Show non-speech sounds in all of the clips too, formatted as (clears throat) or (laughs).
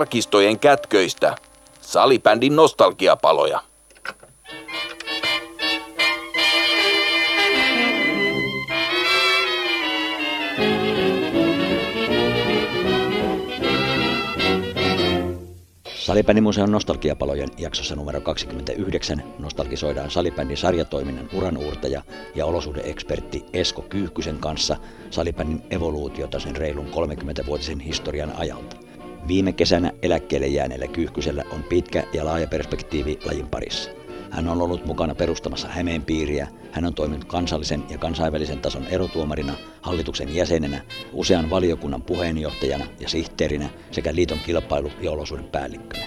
arkistojen kätköistä. Salibändin nostalgiapaloja. Salibändimuseon nostalgiapalojen jaksossa numero 29 nostalgisoidaan salibändin sarjatoiminnan uranuurtaja ja olosuhdeekspertti Esko Kyyhkysen kanssa salibändin evoluutiota sen reilun 30-vuotisen historian ajalta. Viime kesänä eläkkeelle jääneellä Kyyhkysellä on pitkä ja laaja perspektiivi lajin parissa. Hän on ollut mukana perustamassa Hämeen piiriä, hän on toiminut kansallisen ja kansainvälisen tason erotuomarina, hallituksen jäsenenä, usean valiokunnan puheenjohtajana ja sihteerinä sekä liiton kilpailu- ja olosuhdepäällikkönä.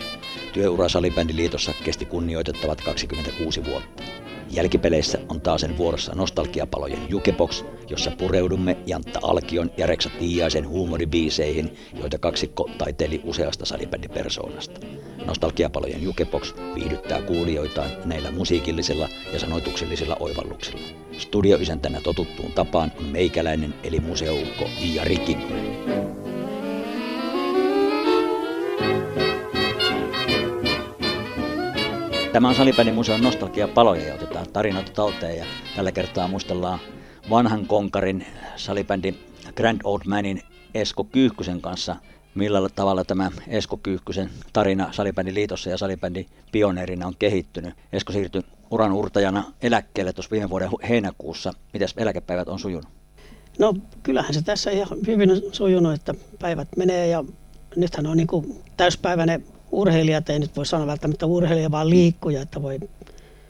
Työura Salibändiliitossa kesti kunnioitettavat 26 vuotta. Jälkipeleissä on taas sen vuorossa nostalgiapalojen Jukebox, jossa pureudumme Jantta Alkion ja Reksa Tiiaisen huumoribiiseihin, joita kaksikko taiteili useasta salibändipersoonasta. Nostalgiapalojen Jukebox viihdyttää kuulijoitaan näillä musiikillisilla ja sanoituksellisilla oivalluksilla. Studioisäntänä totuttuun tapaan on meikäläinen eli museoukko Iia Rikkinkonen. Tämä on Salibändin museon nostalgia paloja ja otetaan tarinoita talteen ja tällä kertaa muistellaan vanhan konkarin salibändin Grand Old Manin Esko Kyyhkysen kanssa millä tavalla tämä Esko Kyyhkysen tarina Salibändin liitossa ja Salibändin pioneerina on kehittynyt. Esko siirtyi uran urtajana eläkkeelle tuossa viime vuoden heinäkuussa. Mitäs eläkepäivät on sujunut? No kyllähän se tässä ihan hyvin on sujunut, että päivät menee ja nythän on niin kuin täyspäiväinen urheilijat, ei nyt voi sanoa välttämättä urheilija, vaan liikkuja, että voi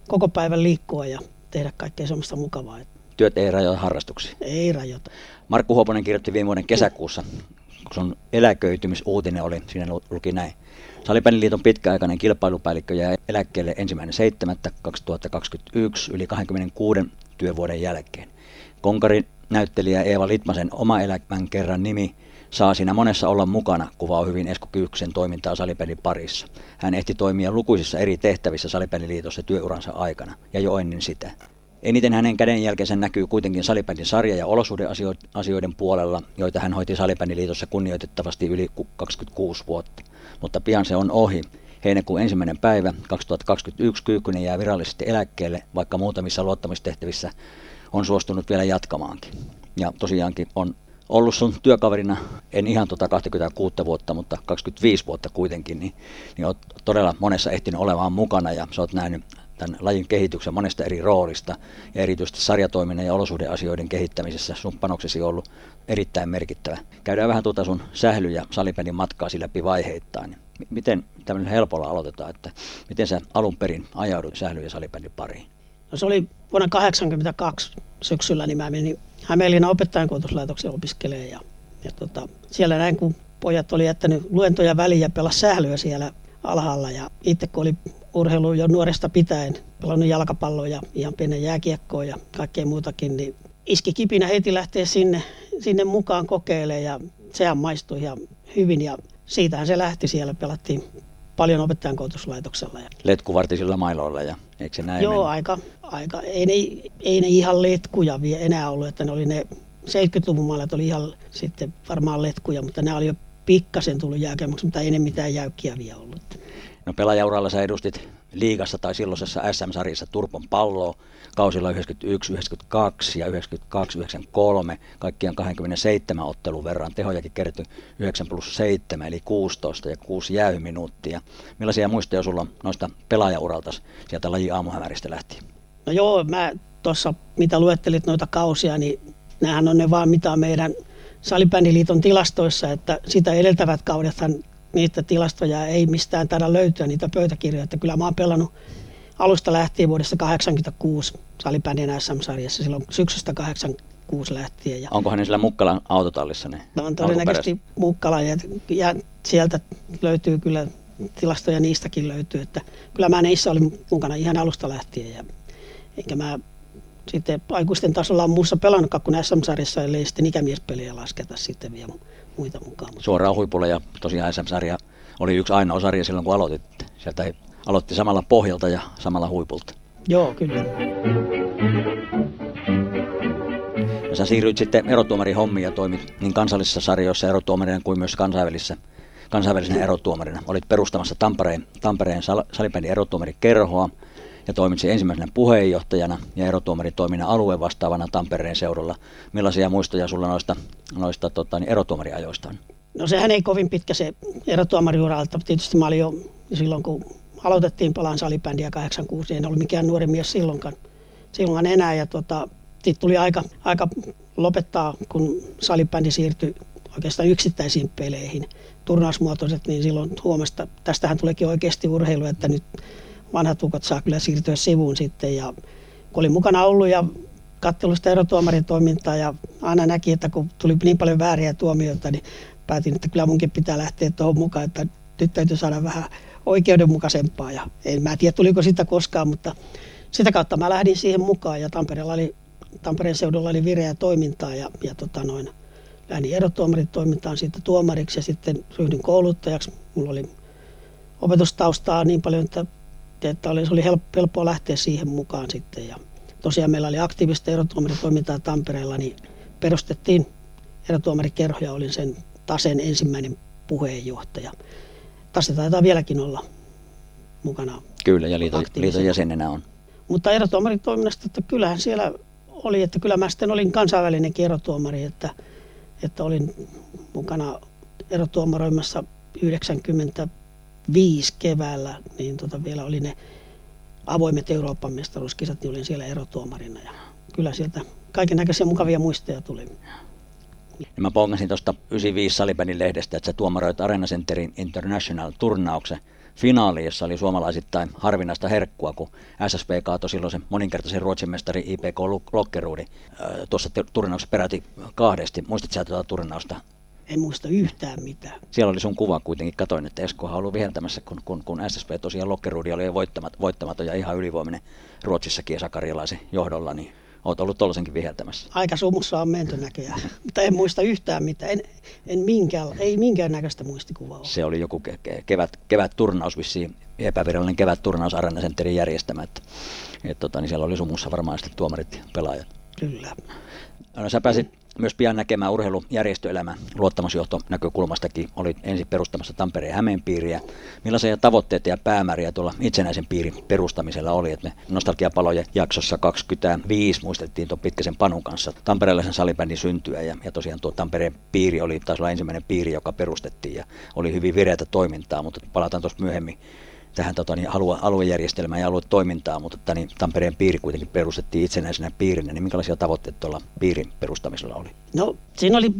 koko päivän liikkua ja tehdä kaikkea semmoista mukavaa. Työt ei rajoita harrastuksia? Ei rajoita. Markku Huoponen kirjoitti viime vuoden kesäkuussa, kun sun eläköitymisuutinen oli, siinä luki näin. Salipäniliiton pitkäaikainen kilpailupäällikkö jäi eläkkeelle ensimmäinen 7.2021 yli 26 työvuoden jälkeen. Konkarin näyttelijä Eeva Litmasen oma elämän kerran nimi saa siinä monessa olla mukana, kuvaa hyvin Esko Kyyksen toimintaa salipelin parissa. Hän ehti toimia lukuisissa eri tehtävissä salipeliliitossa työuransa aikana ja jo ennen sitä. Eniten hänen kädenjälkensä näkyy kuitenkin salibändin sarja- ja olosuhdeasioiden puolella, joita hän hoiti salibändiliitossa kunnioitettavasti yli 26 vuotta. Mutta pian se on ohi. Heinäkuun ensimmäinen päivä 2021 Kyykkynen jää virallisesti eläkkeelle, vaikka muutamissa luottamistehtävissä on suostunut vielä jatkamaankin. Ja tosiaankin on ollut sun työkaverina, en ihan tota 26 vuotta, mutta 25 vuotta kuitenkin, niin, niin olet todella monessa ehtinyt olemaan mukana ja sä oot nähnyt tämän lajin kehityksen monesta eri roolista ja erityisesti sarjatoiminnan ja olosuhdeasioiden kehittämisessä sun panoksesi on ollut erittäin merkittävä. Käydään vähän tuota sun sähly- ja salipelin matkaa läpi vaiheittain. Miten tämmöinen helpolla aloitetaan, että miten sä alun perin ajaudut sähly- ja salipelin pariin? No se oli vuonna 1982 syksyllä, niin mä menin Hämeenlinnan opettajankoulutuslaitoksen opiskelemaan ja, ja tota, siellä näin, kun pojat oli jättänyt luentoja väliin ja pelasi sählyä siellä alhaalla ja itse kun oli urheilu jo nuoresta pitäen, pelannut jalkapalloa ja ihan pienen jääkiekkoa ja kaikkea muutakin, niin iski kipinä heti lähteä sinne, sinne mukaan kokeilemaan ja sehän maistui ihan hyvin ja siitähän se lähti. Siellä, pelattiin paljon opettajan koulutuslaitoksella. Letkuvartisilla mailoilla ja eikö se näin Joo, aika, aika, ei, ne, ei ne ihan letkuja vielä enää ollut, että ne oli ne 70-luvun mailat oli ihan sitten varmaan letkuja, mutta ne oli jo pikkasen tullut jääkemäksi, mutta ei ne mitään jäykkiä vielä ollut. No pelaajauralla sä edustit liigassa tai silloisessa SM-sarjassa Turpon palloa kausilla 91, 92 ja 92, 93, kaikkiaan 27 ottelun verran. Tehojakin kertyi 9 plus 7 eli 16 ja 6 jäyminuuttia. Millaisia muistoja sulla noista pelaajauralta sieltä laji aamuhämäristä lähti? No joo, mä tuossa mitä luettelit noita kausia, niin nämähän on ne vaan mitä meidän Salibändiliiton tilastoissa, että sitä edeltävät kaudethan niitä tilastoja ei mistään taida löytyä, niitä pöytäkirjoja. Että kyllä mä oon pelannut alusta lähtien vuodesta 1986 salibändin SM-sarjassa silloin syksystä 86 lähtien. Ja Onkohan ne sillä Mukkalan autotallissa ne no, on todennäköisesti Mukkala ja, ja, sieltä löytyy kyllä tilastoja niistäkin löytyy, että kyllä mä niissä olin mukana ihan alusta lähtien ja enkä mä sitten aikuisten tasolla on muussa pelannutkaan kuin SM-sarjassa, ellei sitten ikämiespeliä lasketa sitten vielä muita mukaan. Suoraan huipulla ja tosiaan SM-sarja oli yksi ainoa sarja silloin kun aloitit. Sieltä aloitti samalla pohjalta ja samalla huipulta. Joo, kyllä. Ja sä siirryit sitten erotuomarin hommiin ja toimit niin kansallisissa sarjoissa erotuomarina kuin myös kansainvälisissä, kansainvälisenä erotuomarina. Olit perustamassa Tampereen, Tampereen sal, salibändin erotuomarikerhoa ja toimitsi ensimmäisenä puheenjohtajana ja erotuomaritoiminnan alueen vastaavana Tampereen seudulla. Millaisia muistoja sulla noista, noista tota, niin erotuomariajoista on? No sehän ei kovin pitkä se erotuomariuralta. Tietysti mä olin jo silloin, kun aloitettiin Palan salibändiä 86, en ollut mikään nuori mies silloinkaan, silloin enää. Ja tota, tuli aika, aika lopettaa, kun salibändi siirtyi oikeastaan yksittäisiin peleihin, turnausmuotoiset, niin silloin huomasi, että tästähän tuleekin oikeasti urheilu, että nyt vanhat ukot saa kyllä siirtyä sivuun sitten. Ja kun olin mukana ollut ja kattelusta erotuomarin toimintaa ja aina näki, että kun tuli niin paljon vääriä tuomioita, niin päätin, että kyllä munkin pitää lähteä tuohon mukaan, että nyt täytyy saada vähän oikeudenmukaisempaa. Ja en mä tiedä, tuliko sitä koskaan, mutta sitä kautta mä lähdin siihen mukaan ja Tampereella oli, Tampereen seudulla oli vireä toimintaa ja, ja tota noin, lähdin erotuomarin toimintaan siitä tuomariksi ja sitten ryhdyin kouluttajaksi. Mulla oli opetustaustaa niin paljon, että, että oli, se oli helppoa lähteä siihen mukaan sitten. Ja tosiaan meillä oli aktiivista erotuomaritoimintaa Tampereella, niin perustettiin erotuomarikerho ja olin sen Tasen ensimmäinen puheenjohtaja. Tase taitaa vieläkin olla mukana. Kyllä, ja liiton, liiton jäsenenä on. Mutta erotuomaritoiminnasta, että kyllähän siellä oli, että kyllä mä sitten olin kansainvälinen erotuomari, että, että olin mukana erotuomaroimassa 95 keväällä, niin tota vielä oli ne avoimet Euroopan mestaruuskisat, niin olin siellä erotuomarina. Ja kyllä sieltä kaiken näköisiä mukavia muistoja tuli. Niin mä pongasin tuosta 95 Salipänin lehdestä, että sä tuomaroit Arena Centerin International-turnauksen finaali, jossa oli suomalaisittain harvinaista herkkua, kun SSP kaatoi silloin sen moninkertaisen ruotsin mestari IPK Lokkeruudi tuossa turnauksessa peräti kahdesti. Muistatko sä tuota turnausta? En muista yhtään mitään. Siellä oli sun kuva kuitenkin, katoin, että Eskohan ollut viheltämässä, kun, kun, kun SSP tosiaan Lokkeruudi oli voittamat, voittamaton ja ihan ylivoiminen Ruotsissakin Esa Karjalaisen johdolla, niin Olet ollut tuollaisenkin viheltämässä. Aika sumussa on menty näköjään, (laughs) mutta en muista yhtään mitään. En, en minkään, ei minkäännäköistä muistikuvaa ole. Se oli joku ke- kevät, kevät turnaus vissiin, epävirallinen kevät turnaus Arena Centerin järjestämä. Että, et, tota, niin siellä oli sumussa varmaan sitten tuomarit ja pelaajat. Kyllä. No, sä pääsit myös pian näkemään urheilujärjestöelämän luottamusjohto näkökulmastakin. Oli ensin perustamassa Tampereen ja Hämeen piiriä. Millaisia tavoitteita ja päämääriä tuolla itsenäisen piirin perustamisella oli? Että me nostalgiapalojen jaksossa 25 muistettiin tuon Pitkäsen Panun kanssa tamperelaisen salibändin syntyä. Ja, ja tosiaan tuo Tampereen piiri oli taas ensimmäinen piiri, joka perustettiin ja oli hyvin vireätä toimintaa, mutta palataan tuossa myöhemmin tähän tota, niin alue, aluejärjestelmään ja aluetoimintaan, mutta että, niin Tampereen piiri kuitenkin perustettiin itsenäisenä piirinä, niin minkälaisia tavoitteita tuolla piirin perustamisella oli? No siinä oli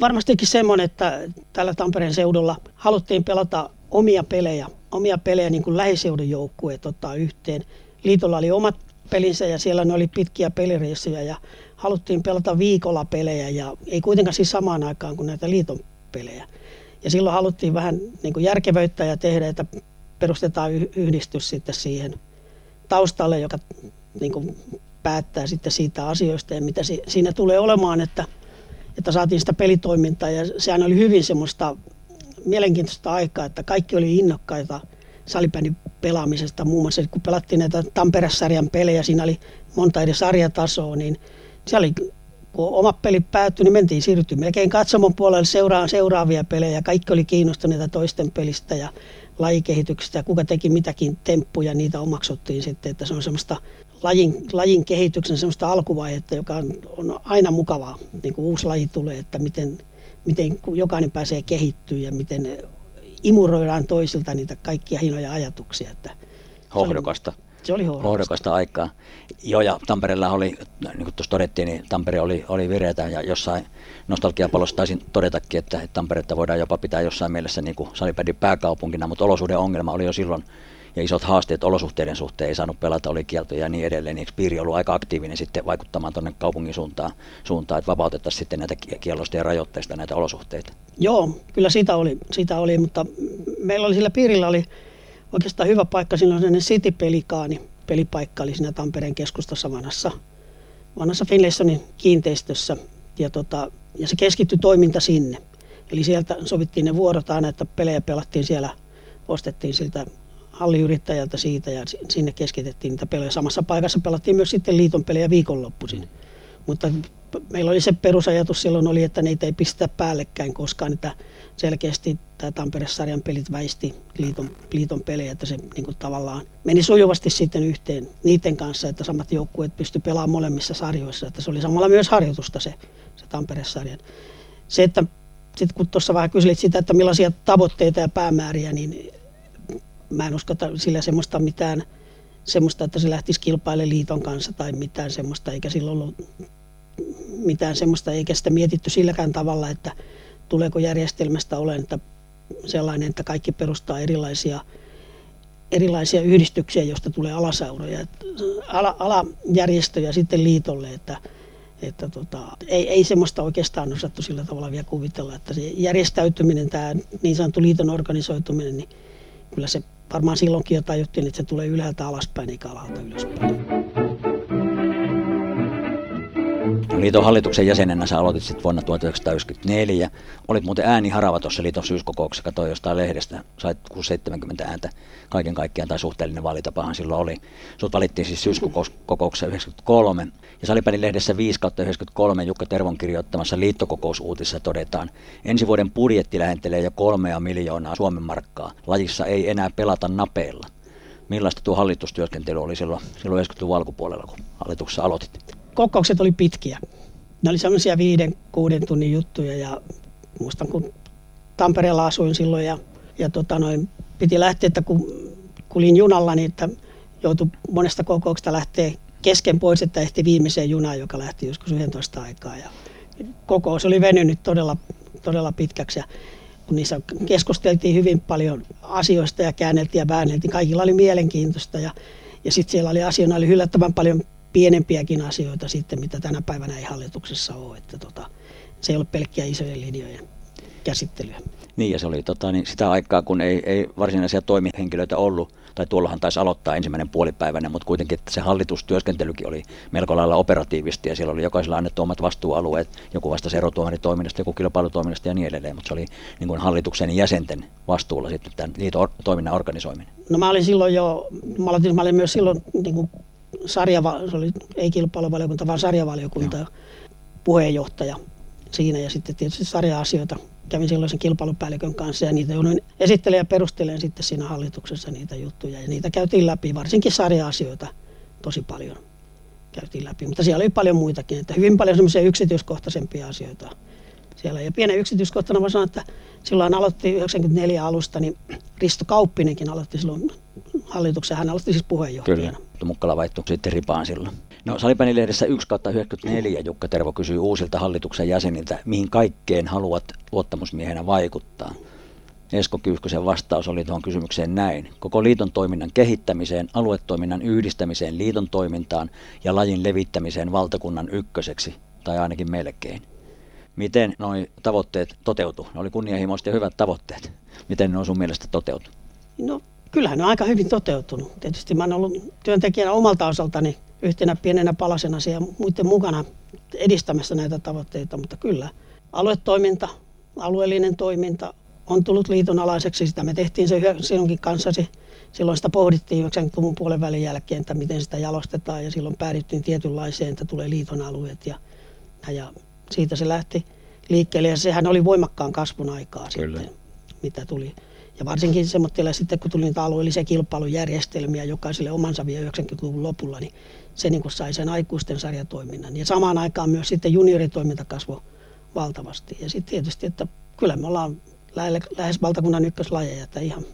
varmastikin semmoinen, että tällä Tampereen seudulla haluttiin pelata omia pelejä, omia pelejä niin kuin lähiseudun joukkueet ottaa yhteen. Liitolla oli omat pelinsä ja siellä ne oli pitkiä pelireissuja ja haluttiin pelata viikolla pelejä ja ei kuitenkaan siis samaan aikaan kuin näitä liiton pelejä. Ja silloin haluttiin vähän niin kuin järkevöittää ja tehdä, että perustetaan yhdistys sitten siihen taustalle, joka niin kuin päättää sitten siitä asioista ja mitä siinä tulee olemaan, että, että saatiin sitä pelitoimintaa ja sehän oli hyvin semmoista mielenkiintoista aikaa, että kaikki oli innokkaita salibändin pelaamisesta. Muun muassa kun pelattiin näitä Tampere-sarjan pelejä, siinä oli monta eri sarjatasoa, niin siellä oli, kun oma peli päättyi, niin mentiin siirryttiin melkein katsomon puolelle seuraan seuraavia pelejä. Kaikki oli kiinnostuneita toisten pelistä ja lajikehityksestä ja kuka teki mitäkin temppuja, niitä omaksuttiin sitten, että se on semmoista lajin, lajin kehityksen semmoista alkuvaihetta, joka on, on aina mukavaa, niin kuin uusi laji tulee, että miten, miten jokainen pääsee kehittyä ja miten imuroidaan toisilta niitä kaikkia hienoja ajatuksia. Että Hohdokasta. Se oli hohdokasta. hohdokasta aikaa. Joo, ja Tampereella oli, niin kuin tuossa todettiin, niin Tampere oli, oli vireätä ja jossain nostalgiapalossa taisin todetakin, että, että Tamperetta voidaan jopa pitää jossain mielessä niin kuin salipädin pääkaupunkina, mutta olosuuden ongelma oli jo silloin ja isot haasteet olosuhteiden suhteen ei saanut pelata, oli kieltoja ja niin edelleen, niin piiri ollut aika aktiivinen sitten vaikuttamaan tuonne kaupungin suuntaan, suuntaan että vapautettaisiin sitten näitä kielloista ja rajoitteista näitä olosuhteita. Joo, kyllä sitä oli, sitä oli mutta meillä oli sillä piirillä oli oikeastaan hyvä paikka, siinä on sellainen City-pelikaani, pelipaikka oli siinä Tampereen keskustassa vanhassa, vanhassa Finlaysonin kiinteistössä ja, tota, ja se keskittyi toiminta sinne. Eli sieltä sovittiin ne vuorot aina, että pelejä pelattiin siellä, ostettiin siltä halliyrittäjältä siitä ja sinne keskitettiin niitä pelejä. Samassa paikassa pelattiin myös sitten liiton pelejä viikonloppuisin. Mutta meillä oli se perusajatus silloin oli, että niitä ei pistä päällekkäin koskaan, että selkeästi tämä Tampere-sarjan pelit väisti liiton, liiton pelejä, että se niin kuin tavallaan meni sujuvasti sitten yhteen niiden kanssa, että samat joukkueet pysty pelaamaan molemmissa sarjoissa, että se oli samalla myös harjoitusta se, se Tampere-sarjan. Se, että sitten kun tuossa vähän kyselit sitä, että millaisia tavoitteita ja päämääriä, niin mä en usko, että sillä semmoista mitään semmoista, että se lähtisi kilpailemaan liiton kanssa tai mitään semmoista, eikä silloin ollut mitään semmoista, eikä sitä mietitty silläkään tavalla, että tuleeko järjestelmästä olen, että sellainen, että kaikki perustaa erilaisia, erilaisia yhdistyksiä, joista tulee alasauroja, ala, alajärjestöjä sitten liitolle, että, että tota, ei, ei semmoista oikeastaan osattu sillä tavalla vielä kuvitella, että se järjestäytyminen, tämä niin sanottu liiton organisoituminen, niin kyllä se varmaan silloinkin jo tajuttiin, että se tulee ylhäältä alaspäin eikä alalta ylöspäin. Liiton hallituksen jäsenenä sä aloitit sitten vuonna 1994. Olit muuten ääni harava tuossa liiton syyskokouksessa, katsoin jostain lehdestä, sait 70 ääntä kaiken kaikkiaan, tai suhteellinen vaalitapahan silloin oli. Sut valittiin siis syyskokouksessa 93, ja Salipänin lehdessä 5 93 Jukka Tervon kirjoittamassa liittokokousuutissa todetaan, ensi vuoden budjetti lähentelee jo kolmea miljoonaa Suomen markkaa. Lajissa ei enää pelata napeilla. Millaista tuo hallitustyöskentely oli silloin, silloin 90-luvun alkupuolella, kun hallituksessa aloitit? Kokoukset oli pitkiä. Ne oli semmoisia viiden, kuuden tunnin juttuja ja muistan kun Tampereella asuin silloin ja, ja tota noin, piti lähteä, että kun kulin junalla, niin että joutui monesta kokouksesta lähteä kesken pois, että ehti viimeiseen junaan, joka lähti joskus 11 aikaa. Ja kokous oli venynyt todella, todella pitkäksi ja kun niissä keskusteltiin hyvin paljon asioista ja käänneltiin ja väänneltiin, kaikilla oli mielenkiintoista ja, ja sitten siellä oli asioina oli yllättävän paljon pienempiäkin asioita sitten, mitä tänä päivänä ei hallituksessa ole. Että tota, se ei ole pelkkiä isojen linjojen käsittelyä. Niin, ja se oli tota, niin sitä aikaa, kun ei, ei varsinaisia toimihenkilöitä ollut, tai tuollahan taisi aloittaa ensimmäinen puolipäivänä, mutta kuitenkin että se hallitustyöskentelykin oli melko lailla operatiivista, ja siellä oli jokaisella annettu omat vastuualueet, joku vastasi erotuomaritoiminnasta, joku kilpailutoiminnasta ja niin edelleen, mutta se oli niin kuin hallituksen jäsenten vastuulla sitten tämän liiton toiminnan organisoiminen. No mä olin silloin jo, mä olin, mä olin myös silloin niin kuin sarja, se oli ei kilpailuvaliokunta, vaan sarjavaliokunta ja puheenjohtaja siinä. Ja sitten tietysti sarja-asioita. Kävin silloisen kilpailupäällikön kanssa ja niitä jouduin esittelemään ja perustelemaan sitten siinä hallituksessa niitä juttuja. Ja niitä käytiin läpi, varsinkin sarja-asioita tosi paljon käytiin läpi, mutta siellä oli paljon muitakin, että hyvin paljon semmoisia yksityiskohtaisempia asioita siellä. Ja pienen yksityiskohtana mä sanon, että silloin aloitti 94 alusta, niin Risto Kauppinenkin aloitti silloin hallituksen, hän aloitti siis puheenjohtajana. Kyllä, Mukkala vaihtui sitten ripaan silloin. No Salipänin lehdessä 1 94 Jukka Tervo kysyy uusilta hallituksen jäseniltä, mihin kaikkeen haluat luottamusmiehenä vaikuttaa. Esko Kyyhkösen vastaus oli tuohon kysymykseen näin. Koko liiton toiminnan kehittämiseen, aluetoiminnan yhdistämiseen liiton toimintaan ja lajin levittämiseen valtakunnan ykköseksi, tai ainakin melkein. Miten nuo tavoitteet toteutu? Ne oli kunnianhimoiset ja hyvät tavoitteet. Miten ne on sun mielestä toteutu? No kyllähän ne on aika hyvin toteutunut. Tietysti mä oon ollut työntekijänä omalta osaltani yhtenä pienenä palasena siellä muiden mukana edistämässä näitä tavoitteita, mutta kyllä aluetoiminta, alueellinen toiminta on tullut liiton alaiseksi. Sitä me tehtiin se sinunkin kanssasi. Silloin sitä pohdittiin 90-luvun puolen välin jälkeen, että miten sitä jalostetaan ja silloin päädyttiin tietynlaiseen, että tulee liiton alueet ja, ja siitä se lähti liikkeelle ja sehän oli voimakkaan kasvun aikaa Kyllä. sitten, mitä tuli. Ja varsinkin semmoisella sitten, kun tuli niitä alueellisia kilpailujärjestelmiä jokaiselle omansa vielä 90-luvun lopulla, niin se niin kuin sai sen aikuisten sarjatoiminnan. Ja samaan aikaan myös sitten junioritoiminta kasvoi valtavasti. Ja sitten tietysti, että kyllä me ollaan lähes valtakunnan ykköslajeja, että ihan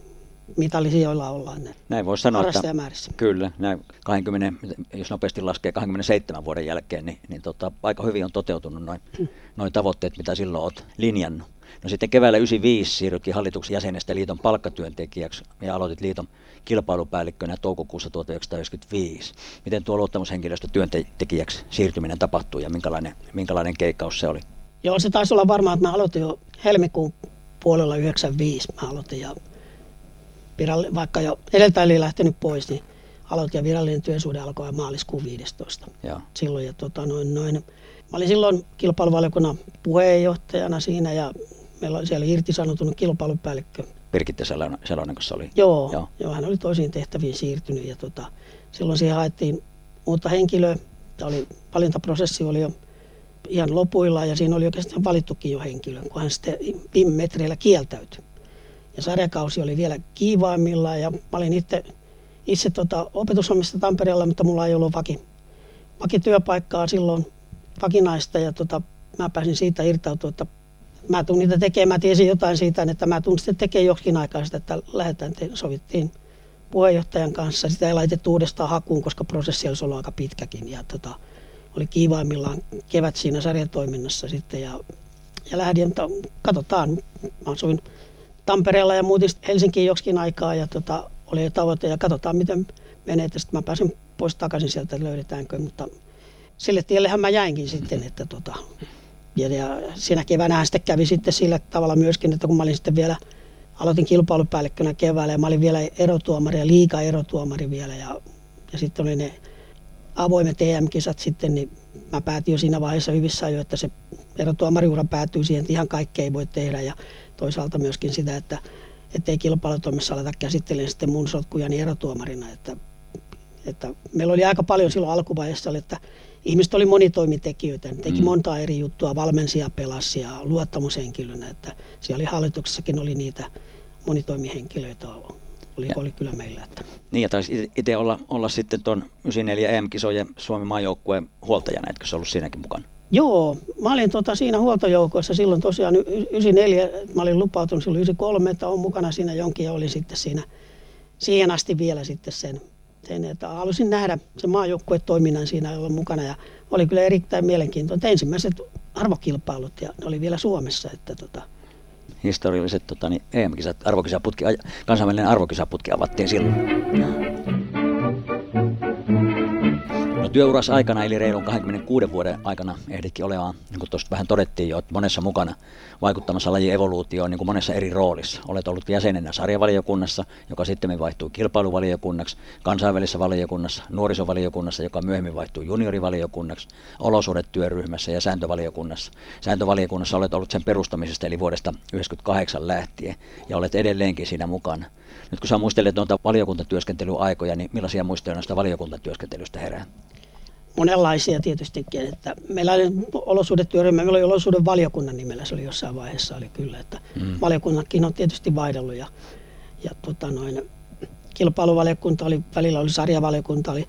mitallisijoilla ollaan. Ne näin voisi sanoa, että kyllä, näin 20, jos nopeasti laskee 27 vuoden jälkeen, niin, niin tota, aika hyvin on toteutunut noin hmm. noi tavoitteet, mitä silloin olet linjannut. No sitten keväällä 95 siirrytkin hallituksen jäsenestä liiton palkkatyöntekijäksi ja aloitit liiton kilpailupäällikkönä toukokuussa 1995. Miten tuo luottamushenkilöstö työntekijäksi siirtyminen tapahtui ja minkälainen, minkälainen keikkaus se oli? Joo, se taisi olla varmaan, että mä aloitin jo helmikuun puolella 95. Mä aloitin ja viralle, vaikka jo edeltä oli lähtenyt pois, niin aloitin ja virallinen työsuhde alkoi maaliskuun 15. Ja. Silloin ja tota, noin, noin, mä olin silloin kilpailuvaliokunnan puheenjohtajana siinä ja meillä oli siellä irtisanotunut kilpailupäällikkö. Pirkitte Selonen, kun se oli? Joo, joo. joo, hän oli toisiin tehtäviin siirtynyt ja tota, silloin siihen haettiin uutta henkilöä. Tämä oli, valintaprosessi oli jo ihan lopuilla ja siinä oli oikeastaan valittukin jo henkilö, kun hän sitten viime metreillä kieltäytyi. Ja sarjakausi oli vielä kiivaimmillaan ja mä olin itse, itse tota, opetushommista Tampereella, mutta mulla ei ollut vaki, vakityöpaikkaa silloin vakinaista ja tota, mä pääsin siitä irtautua, että mä tuun niitä tekemään, mä tiesin jotain siitä, että mä tuun sitten tekemään jokin aikaa sitä, että lähdetään, te, sovittiin puheenjohtajan kanssa. Sitä ei laitettu uudestaan hakuun, koska prosessi olisi ollut aika pitkäkin. Ja tota, oli kiivaimmillaan kevät siinä sarjatoiminnassa sitten ja, ja lähdin, että katsotaan. Mä asuin Tampereella ja muutin Helsinkiin joksikin aikaa ja tota, oli tavoite ja katsotaan miten menee. Sitten mä pääsin pois takaisin sieltä, että löydetäänkö, mutta sille tiellehän mä jäinkin sitten, että tota, ja, ja siinä keväänä sitten kävi sitten sillä tavalla myöskin, että kun mä olin sitten vielä, aloitin kilpailupäällikkönä keväällä ja mä olin vielä erotuomari ja liika erotuomari vielä ja, ja sitten oli ne avoimet EM-kisat sitten, niin mä päätin jo siinä vaiheessa hyvissä ajoin, että se erotuomariura päätyy siihen, että ihan kaikkea ei voi tehdä ja toisaalta myöskin sitä, että ettei kilpailutoimissa aleta käsittelemään sitten mun sotkujani erotuomarina, että, että meillä oli aika paljon silloin alkuvaiheessa, että ihmiset oli monitoimitekijöitä, teki mm. monta eri juttua, valmensia pelasi ja luottamushenkilönä, että siellä oli hallituksessakin oli niitä monitoimihenkilöitä oli, oli kyllä meillä. Että. Niin ja taisi itse olla, olla sitten tuon 94 EM-kisojen Suomen maajoukkueen huoltajana, etkö se ollut siinäkin mukana? Joo, mä olin tota siinä huoltojoukoissa silloin tosiaan 94, mä olin lupautunut silloin 93, että on mukana siinä jonkin ja olin sitten siinä siihen asti vielä sitten sen sen, että halusin nähdä se maajoukkuetoiminnan siinä olla mukana ja oli kyllä erittäin mielenkiintoinen. Ensimmäiset arvokilpailut ja ne oli vielä Suomessa. Että tota. Historialliset tota, niin EM-kisat, arvokisaputki, kansainvälinen arvokisaputki avattiin silloin. No työuras aikana, eli reilun 26 vuoden aikana ehditkin olemaan, niin kuin tuosta vähän todettiin jo, että monessa mukana vaikuttamassa lajin evoluutioon niin kuin monessa eri roolissa. Olet ollut jäsenenä sarjavaliokunnassa, joka sitten vaihtui kilpailuvaliokunnaksi, kansainvälisessä valiokunnassa, nuorisovaliokunnassa, joka myöhemmin vaihtui juniorivaliokunnaksi, olosuhdetyöryhmässä ja sääntövaliokunnassa. Sääntövaliokunnassa olet ollut sen perustamisesta, eli vuodesta 1998 lähtien, ja olet edelleenkin siinä mukana. Nyt kun sä muistelet noita valiokuntatyöskentelyaikoja, niin millaisia muistoja noista valiokuntatyöskentelystä herää? Monenlaisia tietystikin. Että meillä oli olosuhdetyöryhmä, meillä oli olosuuden valiokunnan nimellä, se oli jossain vaiheessa, oli kyllä. Että mm. Valiokunnatkin on tietysti vaihdellut ja, ja tota noin, kilpailuvaliokunta oli, välillä oli sarjavaliokunta, oli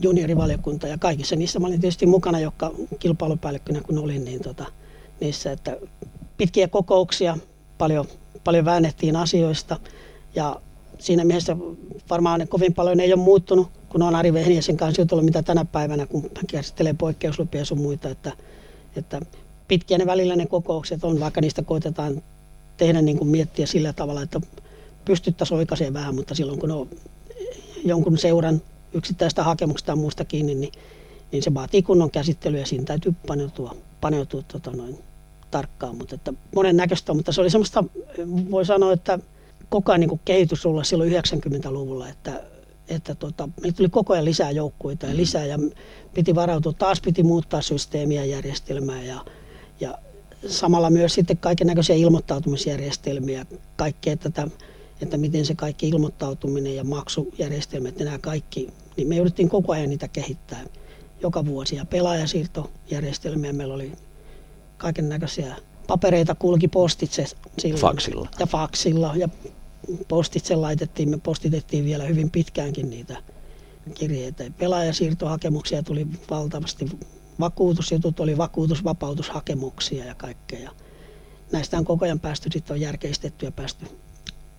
juniorivaliokunta ja kaikissa niissä mä olin tietysti mukana, jotka kilpailupäällikkönä kun olin, niin tota, niissä, että pitkiä kokouksia, paljon, paljon väännettiin asioista ja siinä mielessä varmaan ne kovin paljon ei ole muuttunut, kun on Ari Vehniäsen kanssa jutellut, mitä tänä päivänä, kun hän käsittelee poikkeuslupia sun muita, että, että pitkiä ne välillä ne kokoukset on, vaikka niistä koitetaan tehdä niin kuin miettiä sillä tavalla, että pystyttäisiin oikaiseen vähän, mutta silloin kun on jonkun seuran yksittäistä hakemuksesta tai muusta kiinni, niin, niin se vaatii kunnon käsittelyä ja siinä täytyy paneutua, paneutua tota noin, tarkkaan, mutta että monen näköistä, mutta se oli semmoista, voi sanoa, että koko ajan niin kehitys olla silloin 90-luvulla, että, että tota, meillä tuli koko ajan lisää joukkueita ja mm. lisää ja piti varautua, taas piti muuttaa systeemiä ja järjestelmää ja, ja samalla myös sitten kaiken näköisiä ilmoittautumisjärjestelmiä, kaikkea tätä, että miten se kaikki ilmoittautuminen ja maksujärjestelmät ja nämä kaikki, niin me jouduttiin koko ajan niitä kehittää joka vuosi ja pelaajasiirtojärjestelmiä meillä oli kaiken näköisiä papereita kulki postitse silloin. Faksilla. Ja faksilla. Ja postitse laitettiin, me postitettiin vielä hyvin pitkäänkin niitä kirjeitä. Pelaajasiirtohakemuksia tuli valtavasti. Vakuutusjutut oli vakuutusvapautushakemuksia ja kaikkea. Ja näistä on koko ajan päästy, sitten on järkeistetty ja päästy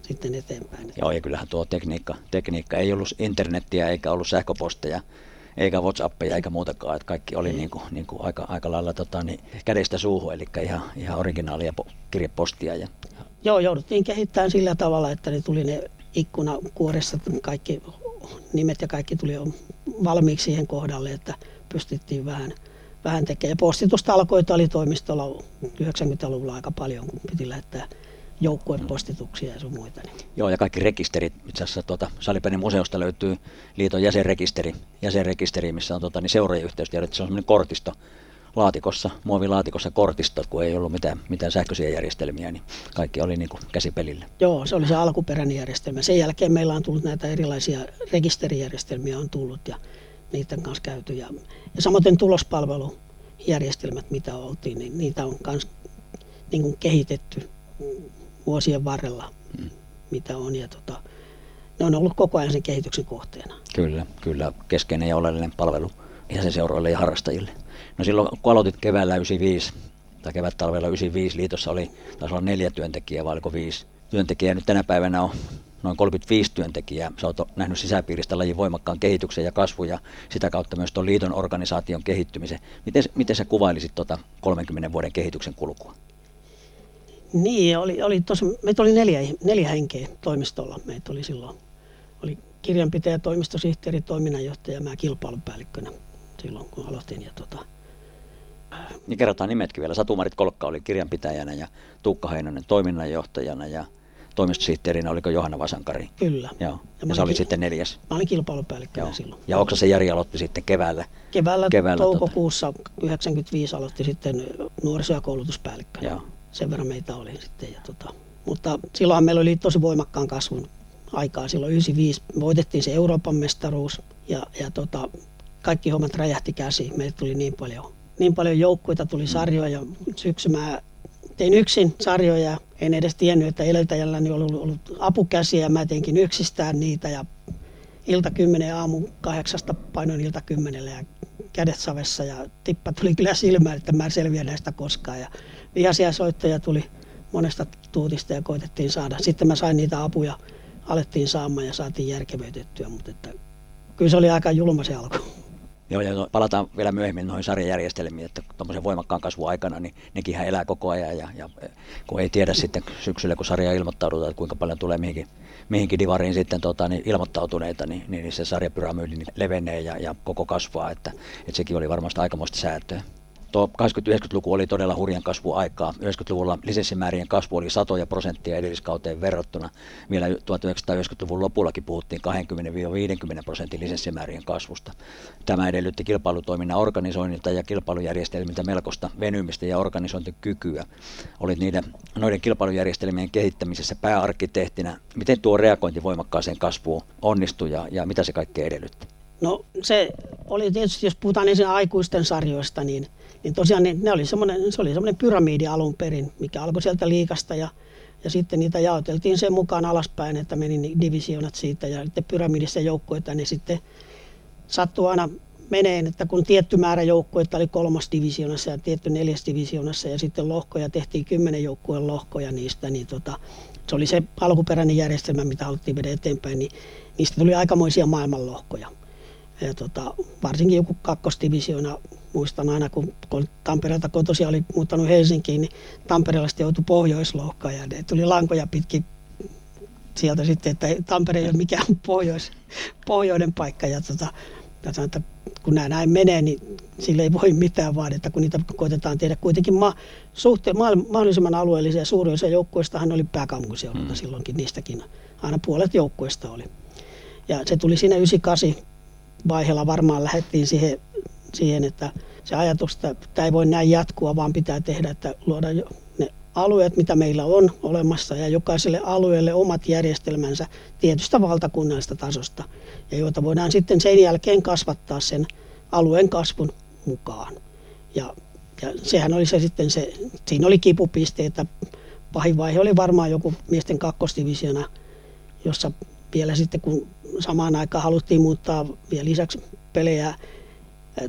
sitten eteenpäin. Joo, ja kyllähän tuo tekniikka, tekniikka ei ollut internettiä eikä ollut sähköposteja eikä Whatsappeja eikä muutakaan, että kaikki oli niin kuin, niin kuin aika, aika lailla tota, niin kädestä suuhun, eli ihan, ihan originaalia po, kirjepostia. Ja... Joo, jouduttiin kehittämään sillä tavalla, että ne tuli ne ikkunakuoressa kaikki nimet ja kaikki tuli valmiiksi siihen kohdalle, että pystyttiin vähän, vähän tekemään. Postitustalkoita oli toimistolla 90-luvulla aika paljon, kun piti lähettää joukkuepostituksia ja sun muita. Niin. Joo, ja kaikki rekisterit. Itse asiassa tuota, Salipänin museosta löytyy liiton jäsenrekisteri, jäsenrekisteri missä on tuota, niin seuraajien yhteystiedot. Se on semmoinen kortisto laatikossa, muovilaatikossa kortisto, kun ei ollut mitään, mitään sähköisiä järjestelmiä, niin kaikki oli niin kuin käsipelillä. Joo, se oli se alkuperäinen järjestelmä. Sen jälkeen meillä on tullut näitä erilaisia rekisterijärjestelmiä on tullut ja niiden kanssa käyty. Ja, ja samoin tulospalvelu järjestelmät, mitä oltiin, niin niitä on myös niin kuin kehitetty vuosien varrella, mm. mitä on. Ja tota, ne on ollut koko ajan sen kehityksen kohteena. Kyllä, kyllä. Keskeinen ja oleellinen palvelu jäsenseuroille ja harrastajille. No silloin kun aloitit keväällä 95, tai kevät-talvella 95 liitossa oli, taisi olla neljä työntekijää vai oliko viisi työntekijää. Nyt tänä päivänä on noin 35 työntekijää. Sä oot nähnyt sisäpiiristä lajin voimakkaan kehityksen ja kasvun ja sitä kautta myös tuon liiton organisaation kehittymisen. Miten, miten sä kuvailisit tuota 30 vuoden kehityksen kulkua? Niin, oli, oli tosi, meitä oli neljä, neljä henkeä toimistolla. Meitä oli silloin, oli kirjanpitäjä, toimistosihteeri, toiminnanjohtaja ja mä kilpailupäällikkönä silloin, kun aloitin. Ja tota, niin kerrotaan nimetkin vielä. Satumarit Kolkka oli kirjanpitäjänä ja Tuukka Heinonen toiminnanjohtajana ja toimistosihteerinä oliko Johanna Vasankari? Kyllä. Joo. Ja, ja se oli ki- sitten neljäs. Mä olin kilpailupäällikkönä silloin. Ja se Jari aloitti sitten keväällä? Keväällä, keväällä toukokuussa tota... 95 aloitti sitten nuoriso- ja koulutuspäällikkönä. Joo. Sen verran meitä oli sitten. Ja tota, mutta silloin meillä oli tosi voimakkaan kasvun aikaa. Silloin 95 voitettiin se Euroopan mestaruus ja, ja tota, kaikki hommat räjähti käsiin. Meille tuli niin paljon, niin paljon joukkuita, tuli sarjoja. Syksy mä tein yksin sarjoja. En edes tiennyt, että edeltäjälläni oli ollut, ollut apukäsiä. Mä teinkin yksistään niitä ja ilta kymmenen aamu kahdeksasta painoin ilta kymmenelle ja kädet savessa ja tippa tuli kyllä silmään, että mä en selviä näistä koskaan. Ja vihaisia soittoja tuli monesta tuutista ja koitettiin saada. Sitten mä sain niitä apuja, alettiin saamaan ja saatiin järkevöitettyä, mutta että kyllä se oli aika julma se alku. Joo, ja palataan vielä myöhemmin noihin sarjajärjestelmiin, että tuommoisen voimakkaan kasvun aikana, niin nekin elää koko ajan, ja, ja kun ei tiedä sitten syksyllä, kun sarja ilmoittaudutaan, että kuinka paljon tulee mihinkin, mihinkin divariin sitten tota, niin ilmoittautuneita, niin, niin se sarjapyramyydi niin levenee ja, ja koko kasvaa, että, että sekin oli varmasti aikamoista säätöä tuo 80-90-luku oli todella hurjan kasvuaikaa. 90-luvulla lisenssimäärien kasvu oli satoja prosenttia edelliskauteen verrattuna. Vielä 1990-luvun lopullakin puhuttiin 20-50 prosentin lisenssimäärien kasvusta. Tämä edellytti kilpailutoiminnan organisoinnilta ja kilpailujärjestelmiltä melkoista venymistä ja organisointikykyä. Olit niiden, noiden kilpailujärjestelmien kehittämisessä pääarkkitehtinä. Miten tuo reagointi voimakkaaseen kasvuun onnistui ja, ja mitä se kaikkea edellytti? No se oli tietysti, jos puhutaan ensin aikuisten sarjoista, niin niin tosiaan niin ne oli semmoinen, se oli semmoinen pyramidi alun perin, mikä alkoi sieltä liikasta ja, ja sitten niitä jaoteltiin sen mukaan alaspäin, että meni divisioonat siitä ja sitten pyramidissa joukkoita, niin sitten sattui aina meneen, että kun tietty määrä joukkueita oli kolmas divisioonassa ja tietty neljäs divisioonassa ja sitten lohkoja tehtiin kymmenen joukkueen lohkoja niistä, niin tota, se oli se alkuperäinen järjestelmä, mitä haluttiin viedä eteenpäin, niin niistä tuli aikamoisia maailmanlohkoja. Ja tota, varsinkin joku kakkosdivisioona muistan aina, kun, kun Tampereelta kotosi oli muuttanut Helsinkiin, niin Tampereelasta joutui pohjoislohkaan ja ne tuli lankoja pitkin sieltä sitten, että Tampere ei ole mikään (laughs) pohjois, pohjoinen paikka. Ja, tota, ja sanoin, että kun nämä näin menee, niin sille ei voi mitään vaan, että kun niitä koitetaan tehdä kuitenkin ma, suhte, ma, mahdollisimman alueellisia. Suurin osa joukkueistahan oli pääkaupunkiseudulta mm. silloinkin, niistäkin aina puolet joukkueista oli. Ja se tuli siinä 98 vaiheella varmaan lähdettiin siihen siihen, että se ajatus, että tämä ei voi näin jatkua, vaan pitää tehdä, että luoda ne alueet, mitä meillä on olemassa, ja jokaiselle alueelle omat järjestelmänsä tietystä valtakunnallisesta tasosta, ja joita voidaan sitten sen jälkeen kasvattaa sen alueen kasvun mukaan. Ja, ja sehän oli se sitten se, siinä oli kipupiste, että pahin vaihe oli varmaan joku miesten kakkosdivisiona, jossa vielä sitten kun samaan aikaan haluttiin muuttaa vielä lisäksi pelejä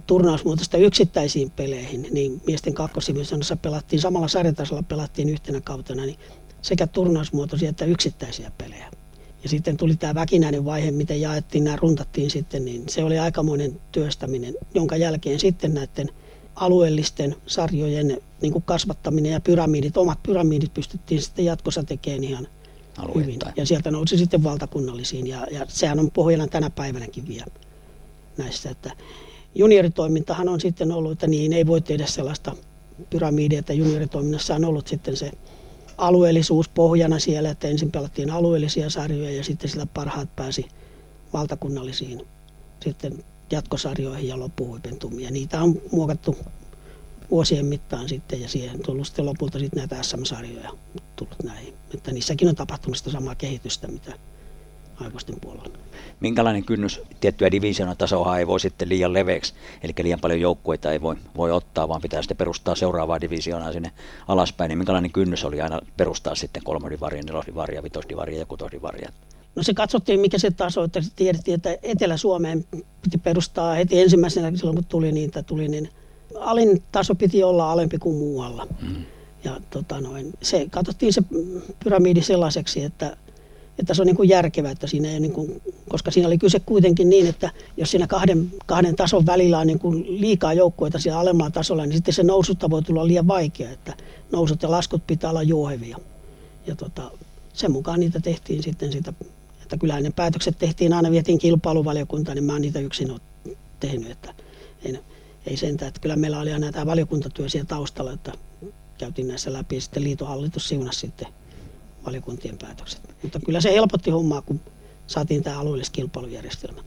turnausmuotoista yksittäisiin peleihin, niin miesten kakkosivisioonassa pelattiin samalla sarjatasolla pelattiin yhtenä kautena niin sekä turnausmuotoisia että yksittäisiä pelejä. Ja sitten tuli tämä väkinäinen vaihe, miten jaettiin nämä runtattiin sitten, niin se oli aikamoinen työstäminen, jonka jälkeen sitten näiden alueellisten sarjojen niin kasvattaminen ja pyramidit, omat pyramidit pystyttiin sitten jatkossa tekemään ihan Hyvin. Ja sieltä nousi sitten valtakunnallisiin ja, ja sehän on pohjana tänä päivänäkin vielä näissä, että junioritoimintahan on sitten ollut, että niin ei voi tehdä sellaista pyramidia, että junioritoiminnassa on ollut sitten se alueellisuus pohjana siellä, että ensin pelattiin alueellisia sarjoja ja sitten sillä parhaat pääsi valtakunnallisiin sitten jatkosarjoihin ja loppuhuipentumiin. Ja niitä on muokattu vuosien mittaan sitten ja siihen on tullut sitten lopulta sitten näitä SM-sarjoja tullut näihin. Että niissäkin on tapahtunut sitä samaa kehitystä, mitä aikuisten puolella. Minkälainen kynnys tiettyä divisiona tasoa ei voi sitten liian leveäksi, eli liian paljon joukkueita ei voi, voi ottaa, vaan pitää sitten perustaa seuraavaa divisioonaa sinne alaspäin, niin minkälainen kynnys oli aina perustaa sitten kolmodivaria, nelosdivaria, vitosdivaria ja kutosdivaria? No se katsottiin, mikä se taso, että tiedettiin, että Etelä-Suomeen piti perustaa heti ensimmäisenä silloin, kun tuli niin, tuli, niin alin taso piti olla alempi kuin muualla. Mm. Ja tota noin, se katsottiin se pyramidi sellaiseksi, että, että se on niin kuin järkevä, että siinä ei niin kuin, koska siinä oli kyse kuitenkin niin, että jos siinä kahden, kahden tason välillä on niin kuin liikaa joukkueita siellä alemmalla tasolla, niin sitten se nousutta voi tulla liian vaikea, että nousut ja laskut pitää olla juohevia. Ja tota, sen mukaan niitä tehtiin sitten sitä, että kyllähän ne päätökset tehtiin aina vietiin kilpailuvaliokuntaan, niin mä oon niitä yksin tehnyt, että ei, ei sentään, että kyllä meillä oli aina tämä valiokuntatyö siellä taustalla, että käytiin näissä läpi ja sitten liitohallitus siunasi sitten valiokuntien päätökset. Mutta kyllä se helpotti hommaa, kun saatiin tämä alueelliskilpailujärjestelmä.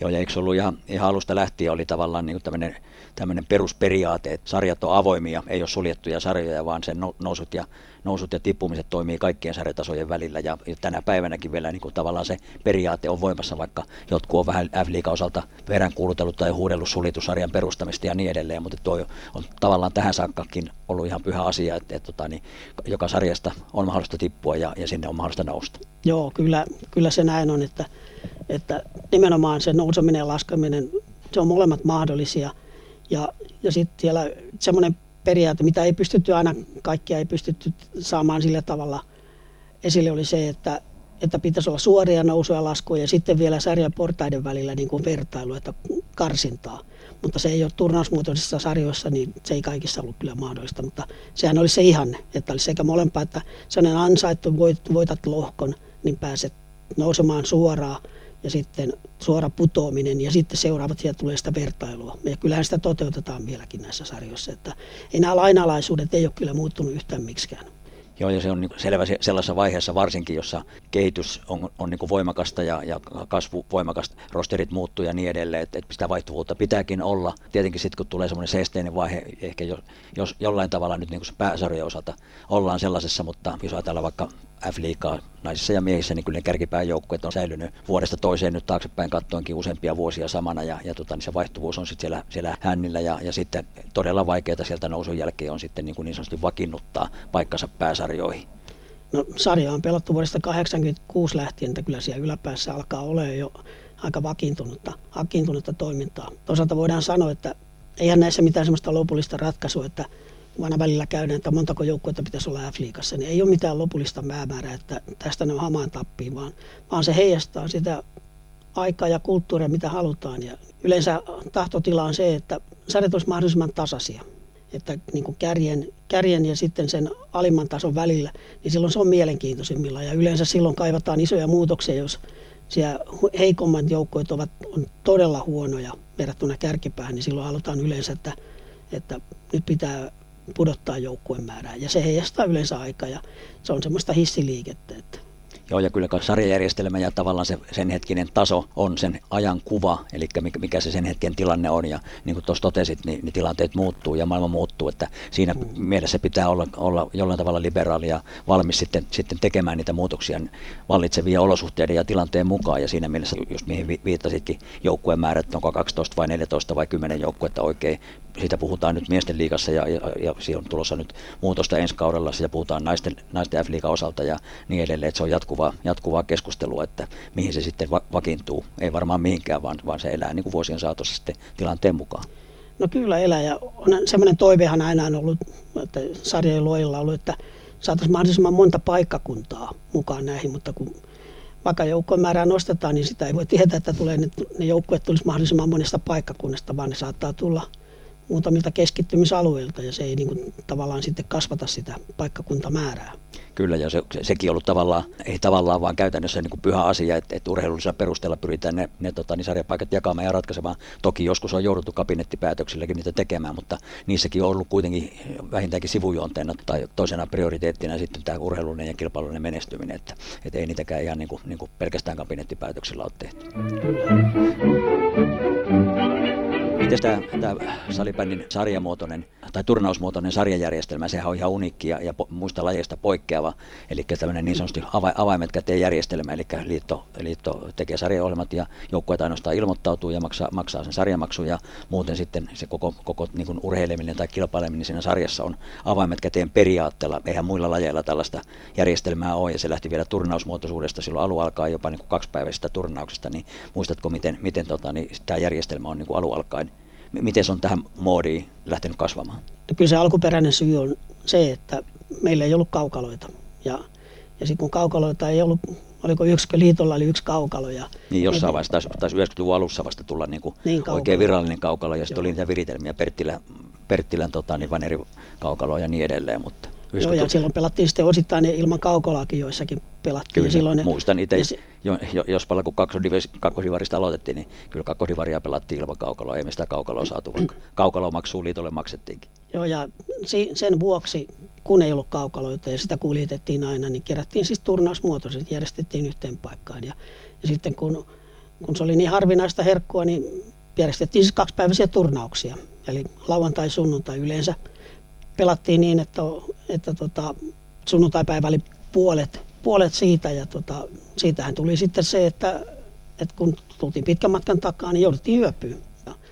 Joo, ja eikö ollut ihan, ihan alusta lähtien oli tavallaan niin tämmöinen, tämmöinen perusperiaate, että sarjat on avoimia, ei ole suljettuja sarjoja, vaan sen nousut ja nousut ja tippumiset toimii kaikkien sarjatasojen välillä. Ja, tänä päivänäkin vielä niin kuin tavallaan se periaate on voimassa, vaikka jotkut on vähän f osalta kuulutellut tai huudellut suljetusarjan perustamista ja niin edelleen, mutta tuo on tavallaan tähän saakkakin ollut ihan pyhä asia, että, että, että niin, joka sarjasta on mahdollista tippua ja, ja sinne on mahdollista nousta. Joo, kyllä, kyllä se näin on, että, että nimenomaan se nouseminen ja laskeminen, se on molemmat mahdollisia ja, ja sitten siellä semmoinen periaate, mitä ei pystytty aina, kaikkia ei pystytty saamaan sillä tavalla esille, oli se, että, että pitäisi olla suoria nousuja ja laskuja ja sitten vielä sarjan portaiden välillä niin kuin vertailu, että karsintaa. Mutta se ei ole turnausmuotoisissa sarjoissa, niin se ei kaikissa ollut kyllä mahdollista, mutta sehän oli se ihanne, että olisi sekä molempaa, että sellainen ansaittu voitat lohkon, niin pääset nousemaan suoraan ja sitten suora putoaminen ja sitten seuraavat sieltä tulee sitä vertailua. Ja kyllähän sitä toteutetaan vieläkin näissä sarjoissa, että ei nämä lainalaisuudet ei ole kyllä muuttunut yhtään miksikään. Joo, ja se on niin selvä sellaisessa vaiheessa varsinkin, jossa kehitys on, on niin voimakasta ja, ja kasvu voimakasta, rosterit muuttuu ja niin edelleen, että, että sitä vaihtuvuutta pitääkin olla. Tietenkin sitten kun tulee semmoinen seesteinen vaihe, ehkä jos, jos jollain tavalla nyt niin pääsarjojen osalta ollaan sellaisessa, mutta jos ajatellaan vaikka F-liigaa naisissa ja miehissä, niin kyllä ne kärkipääjoukkueet on säilynyt vuodesta toiseen nyt taaksepäin kattoenkin useampia vuosia samana ja, ja tota, niin se vaihtuvuus on sitten siellä, siellä hännillä ja, ja sitten todella vaikeaa sieltä nousun jälkeen on sitten niin, kuin niin sanotusti vakiinnuttaa paikkansa pääsarjoihin. No sarja on pelattu vuodesta 1986 lähtien, että kyllä siellä yläpäässä alkaa olla jo aika vakiintunutta, vakiintunutta toimintaa. Toisaalta voidaan sanoa, että eihän näissä mitään sellaista lopullista ratkaisua, että aina välillä käydään, että montako joukkuetta pitäisi olla F-liigassa, niin ei ole mitään lopullista määrää, että tästä ne on hamaan tappiin, vaan, vaan se heijastaa sitä aikaa ja kulttuuria, mitä halutaan. Ja yleensä tahtotila on se, että sarjat olisi mahdollisimman tasaisia. Että niin kuin kärjen, kärjen ja sitten sen alimman tason välillä, niin silloin se on mielenkiintoisimmilla. Ja yleensä silloin kaivataan isoja muutoksia, jos siellä heikommat joukkueet ovat on todella huonoja verrattuna kärkipäähän, niin silloin halutaan yleensä, että, että nyt pitää pudottaa joukkueen määrää. Ja se heijastaa yleensä aikaa ja se on semmoista hissiliikettä. Että Joo, ja kyllä sarjajärjestelmä ja tavallaan se sen hetkinen taso on sen ajan kuva, eli mikä se sen hetken tilanne on. Ja niin kuin tuossa totesit, niin, niin tilanteet muuttuu ja maailma muuttuu, että siinä mm. mielessä pitää olla, olla jollain tavalla liberaali ja valmis sitten, sitten tekemään niitä muutoksia vallitsevia olosuhteiden ja tilanteen mukaan. Ja siinä mielessä, just mihin viittasitkin, joukkueen määrät, onko 12 vai 14 vai 10 joukkuetta oikein siitä puhutaan nyt miesten liigassa ja, ja, ja siinä on tulossa nyt muutosta ensi kaudella, siitä puhutaan naisten, naisten F-liigan osalta ja niin edelleen, että se on jatkuvaa, jatkuvaa keskustelua, että mihin se sitten va- vakiintuu. Ei varmaan mihinkään, vaan, vaan se elää niin kuin vuosien saatossa sitten tilanteen mukaan. No kyllä elää ja on semmoinen toivehan aina on ollut, että sarjojen luojilla on ollut, että saataisiin mahdollisimman monta paikkakuntaa mukaan näihin, mutta kun vaikka joukkojen määrää nostetaan, niin sitä ei voi tietää, että tulee ne, ne joukkueet tulisi mahdollisimman monesta paikkakunnasta, vaan ne saattaa tulla – muutamilta keskittymisalueilta ja se ei niin kuin, tavallaan sitten kasvata sitä paikkakuntamäärää. Kyllä, ja se, se, sekin ollut tavallaan, ei tavallaan vaan käytännössä niin kuin pyhä asia, että, että urheilullisella perusteella pyritään ne, ne tota, niin sarjapaikat jakamaan ja ratkaisemaan. Toki joskus on jouduttu kabinettipäätöksilläkin niitä tekemään, mutta niissäkin on ollut kuitenkin vähintäänkin sivujuonteena tai toisena prioriteettina sitten tämä urheilullinen ja kilpailullinen menestyminen, että, että ei niitäkään ihan niin kuin, niin kuin pelkästään kabinettipäätöksillä ole tehty. Kyllä. Miten tämä, tämä salibändin sarjamuotoinen tai turnausmuotoinen sarjajärjestelmä, sehän on ihan uniikki ja, ja muista lajeista poikkeava. Eli tämmöinen niin sanotusti ava, avaimet käteen järjestelmä, eli liitto, liitto tekee sarjaohjelmat ja joukkueet ainoastaan ilmoittautuu ja maksaa, maksaa sen sarjamaksun ja muuten sitten se koko, koko niin kuin urheileminen tai kilpaileminen siinä sarjassa on avaimet käteen periaatteella. Eihän muilla lajeilla tällaista järjestelmää ole ja se lähti vielä turnausmuotoisuudesta silloin alun alkaa jopa niin kuin kaksipäiväisestä turnauksesta, niin muistatko miten, miten tota, niin tämä järjestelmä on niin kuin alun alkaen miten se on tähän moodiin lähtenyt kasvamaan? No kyllä se alkuperäinen syy on se, että meillä ei ollut kaukaloita. Ja, ja sitten kun kaukaloita ei ollut, oliko yksikö liitolla oli yksi kaukalo. Ja niin jossain vaiheessa taisi, taisi 90-luvun alussa vasta tulla niin kuin niin oikein virallinen kaukalo ja sitten oli niitä viritelmiä Perttilän, Perttilän tota, niin eri kaukaloa ja niin edelleen. Mutta Joo, ja silloin pelattiin sitten osittain ilman kaukolaakin joissakin pelattiin. Kyllä, silloin muistan itse, se, jo, jo, jos pala kun kakkosivarista aloitettiin, niin kyllä kakkosivaria pelattiin ilman kaukaloa, ei me sitä kaukaloa saatu, vaikka kaukalomaksua liitolle maksettiinkin. Joo, ja sen vuoksi, kun ei ollut kaukaloita ja sitä kuljetettiin aina, niin kerättiin siis turnausmuotoiset, järjestettiin yhteen paikkaan. Ja, ja sitten kun, kun se oli niin harvinaista herkkua, niin järjestettiin siis kaksipäiväisiä turnauksia. Eli lauantai, sunnuntai yleensä pelattiin niin, että, että tota, sunnuntai-päivä oli puolet, puolet siitä ja tota, siitähän tuli sitten se, että, että kun tultiin pitkän matkan takaa, niin jouduttiin yöpyä.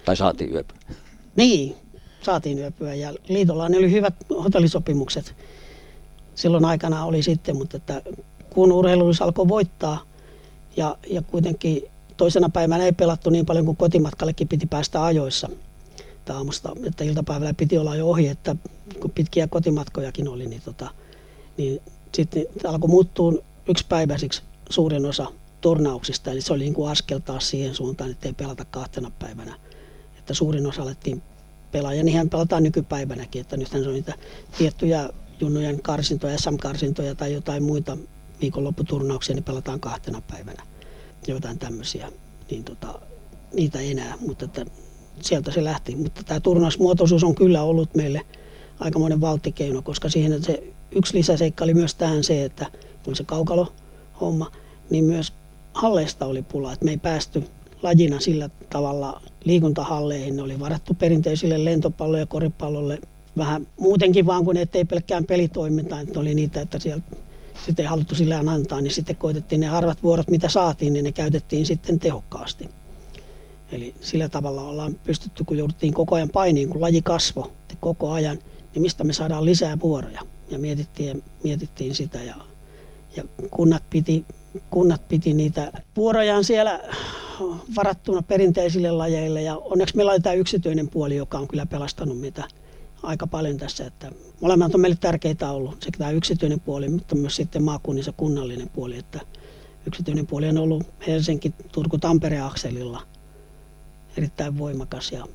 Tai saatiin yöpyä. Niin, saatiin yöpyä ja liitolla ne oli hyvät hotellisopimukset silloin aikana oli sitten, mutta että kun urheilullis alkoi voittaa ja, ja kuitenkin toisena päivänä ei pelattu niin paljon kuin kotimatkallekin piti päästä ajoissa – että aamusta, että iltapäivällä piti olla jo ohi, että kun pitkiä kotimatkojakin oli, niin, tota, niin sitten alkoi muuttua yksipäiväisiksi suurin osa turnauksista, eli se oli niin kuin askel taas siihen suuntaan, että ei pelata kahtena päivänä. Että suurin osa alettiin pelaa, ja niinhän pelataan nykypäivänäkin, että nythän se on niitä tiettyjä junnujen karsintoja, SM-karsintoja tai jotain muita viikonlopputurnauksia, niin pelataan kahtena päivänä. Jotain tämmöisiä, niin tota, niitä enää, mutta että sieltä se lähti. Mutta tämä turnausmuotoisuus on kyllä ollut meille aikamoinen valtikeino, koska siihen se yksi lisäseikka oli myös tähän se, että kun se kaukalo homma, niin myös halleista oli pula, että me ei päästy lajina sillä tavalla liikuntahalleihin. Ne oli varattu perinteisille lentopallolle ja koripallolle vähän muutenkin vaan kuin ettei pelkkään pelitoimintaan, että oli niitä, että siellä sitten ei haluttu sillä antaa, niin sitten koitettiin ne harvat vuorot, mitä saatiin, niin ne käytettiin sitten tehokkaasti. Eli sillä tavalla ollaan pystytty, kun jouduttiin koko ajan painiin, kun laji kasvo koko ajan, niin mistä me saadaan lisää vuoroja. Ja mietittiin, mietittiin sitä ja, ja kunnat, piti, kunnat piti niitä vuorojaan siellä varattuna perinteisille lajeille. Ja onneksi meillä oli tämä yksityinen puoli, joka on kyllä pelastanut meitä aika paljon tässä. Että molemmat on meille tärkeitä ollut, sekä tämä yksityinen puoli, mutta myös sitten maakunnissa kunnallinen puoli. Että yksityinen puoli on ollut Helsinki-Turku-Tampere-akselilla – erittäin voimakas. Ja,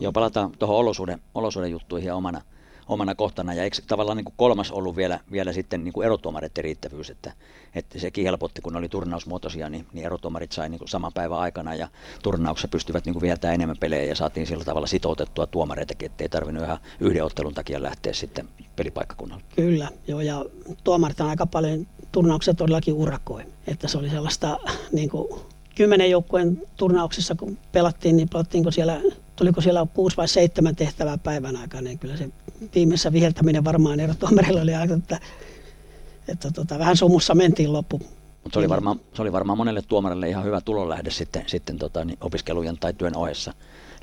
Joo, palataan tuohon olosuuden, olosuuden juttuihin ja omana, omana kohtana. Ja eikö tavallaan niin kuin kolmas ollut vielä, vielä sitten niin kuin erotuomareiden riittävyys, että, että sekin helpotti, kun oli turnausmuotoisia, niin, niin erotuomarit sai niin kuin saman päivän aikana ja turnauksessa pystyvät niin kuin vietämään enemmän pelejä ja saatiin sillä tavalla sitoutettua tuomareitakin, ettei tarvinnut ihan yhden ottelun takia lähteä sitten pelipaikkakunnalle. Kyllä, joo, ja tuomarit on aika paljon turnauksia todellakin urakoi, että se oli sellaista (laughs) niin kuin kymmenen joukkueen turnauksissa, kun pelattiin, niin pelattiinko siellä, tuliko siellä kuusi vai seitsemän tehtävää päivän aikana, niin kyllä se viimeisessä viheltäminen varmaan erotuomarilla oli aika, että, että tota, vähän sumussa mentiin loppu. Mutta se, oli varmaan, se oli varmaan monelle tuomarille ihan hyvä tulonlähde sitten, sitten tota, niin opiskelujen tai työn ohessa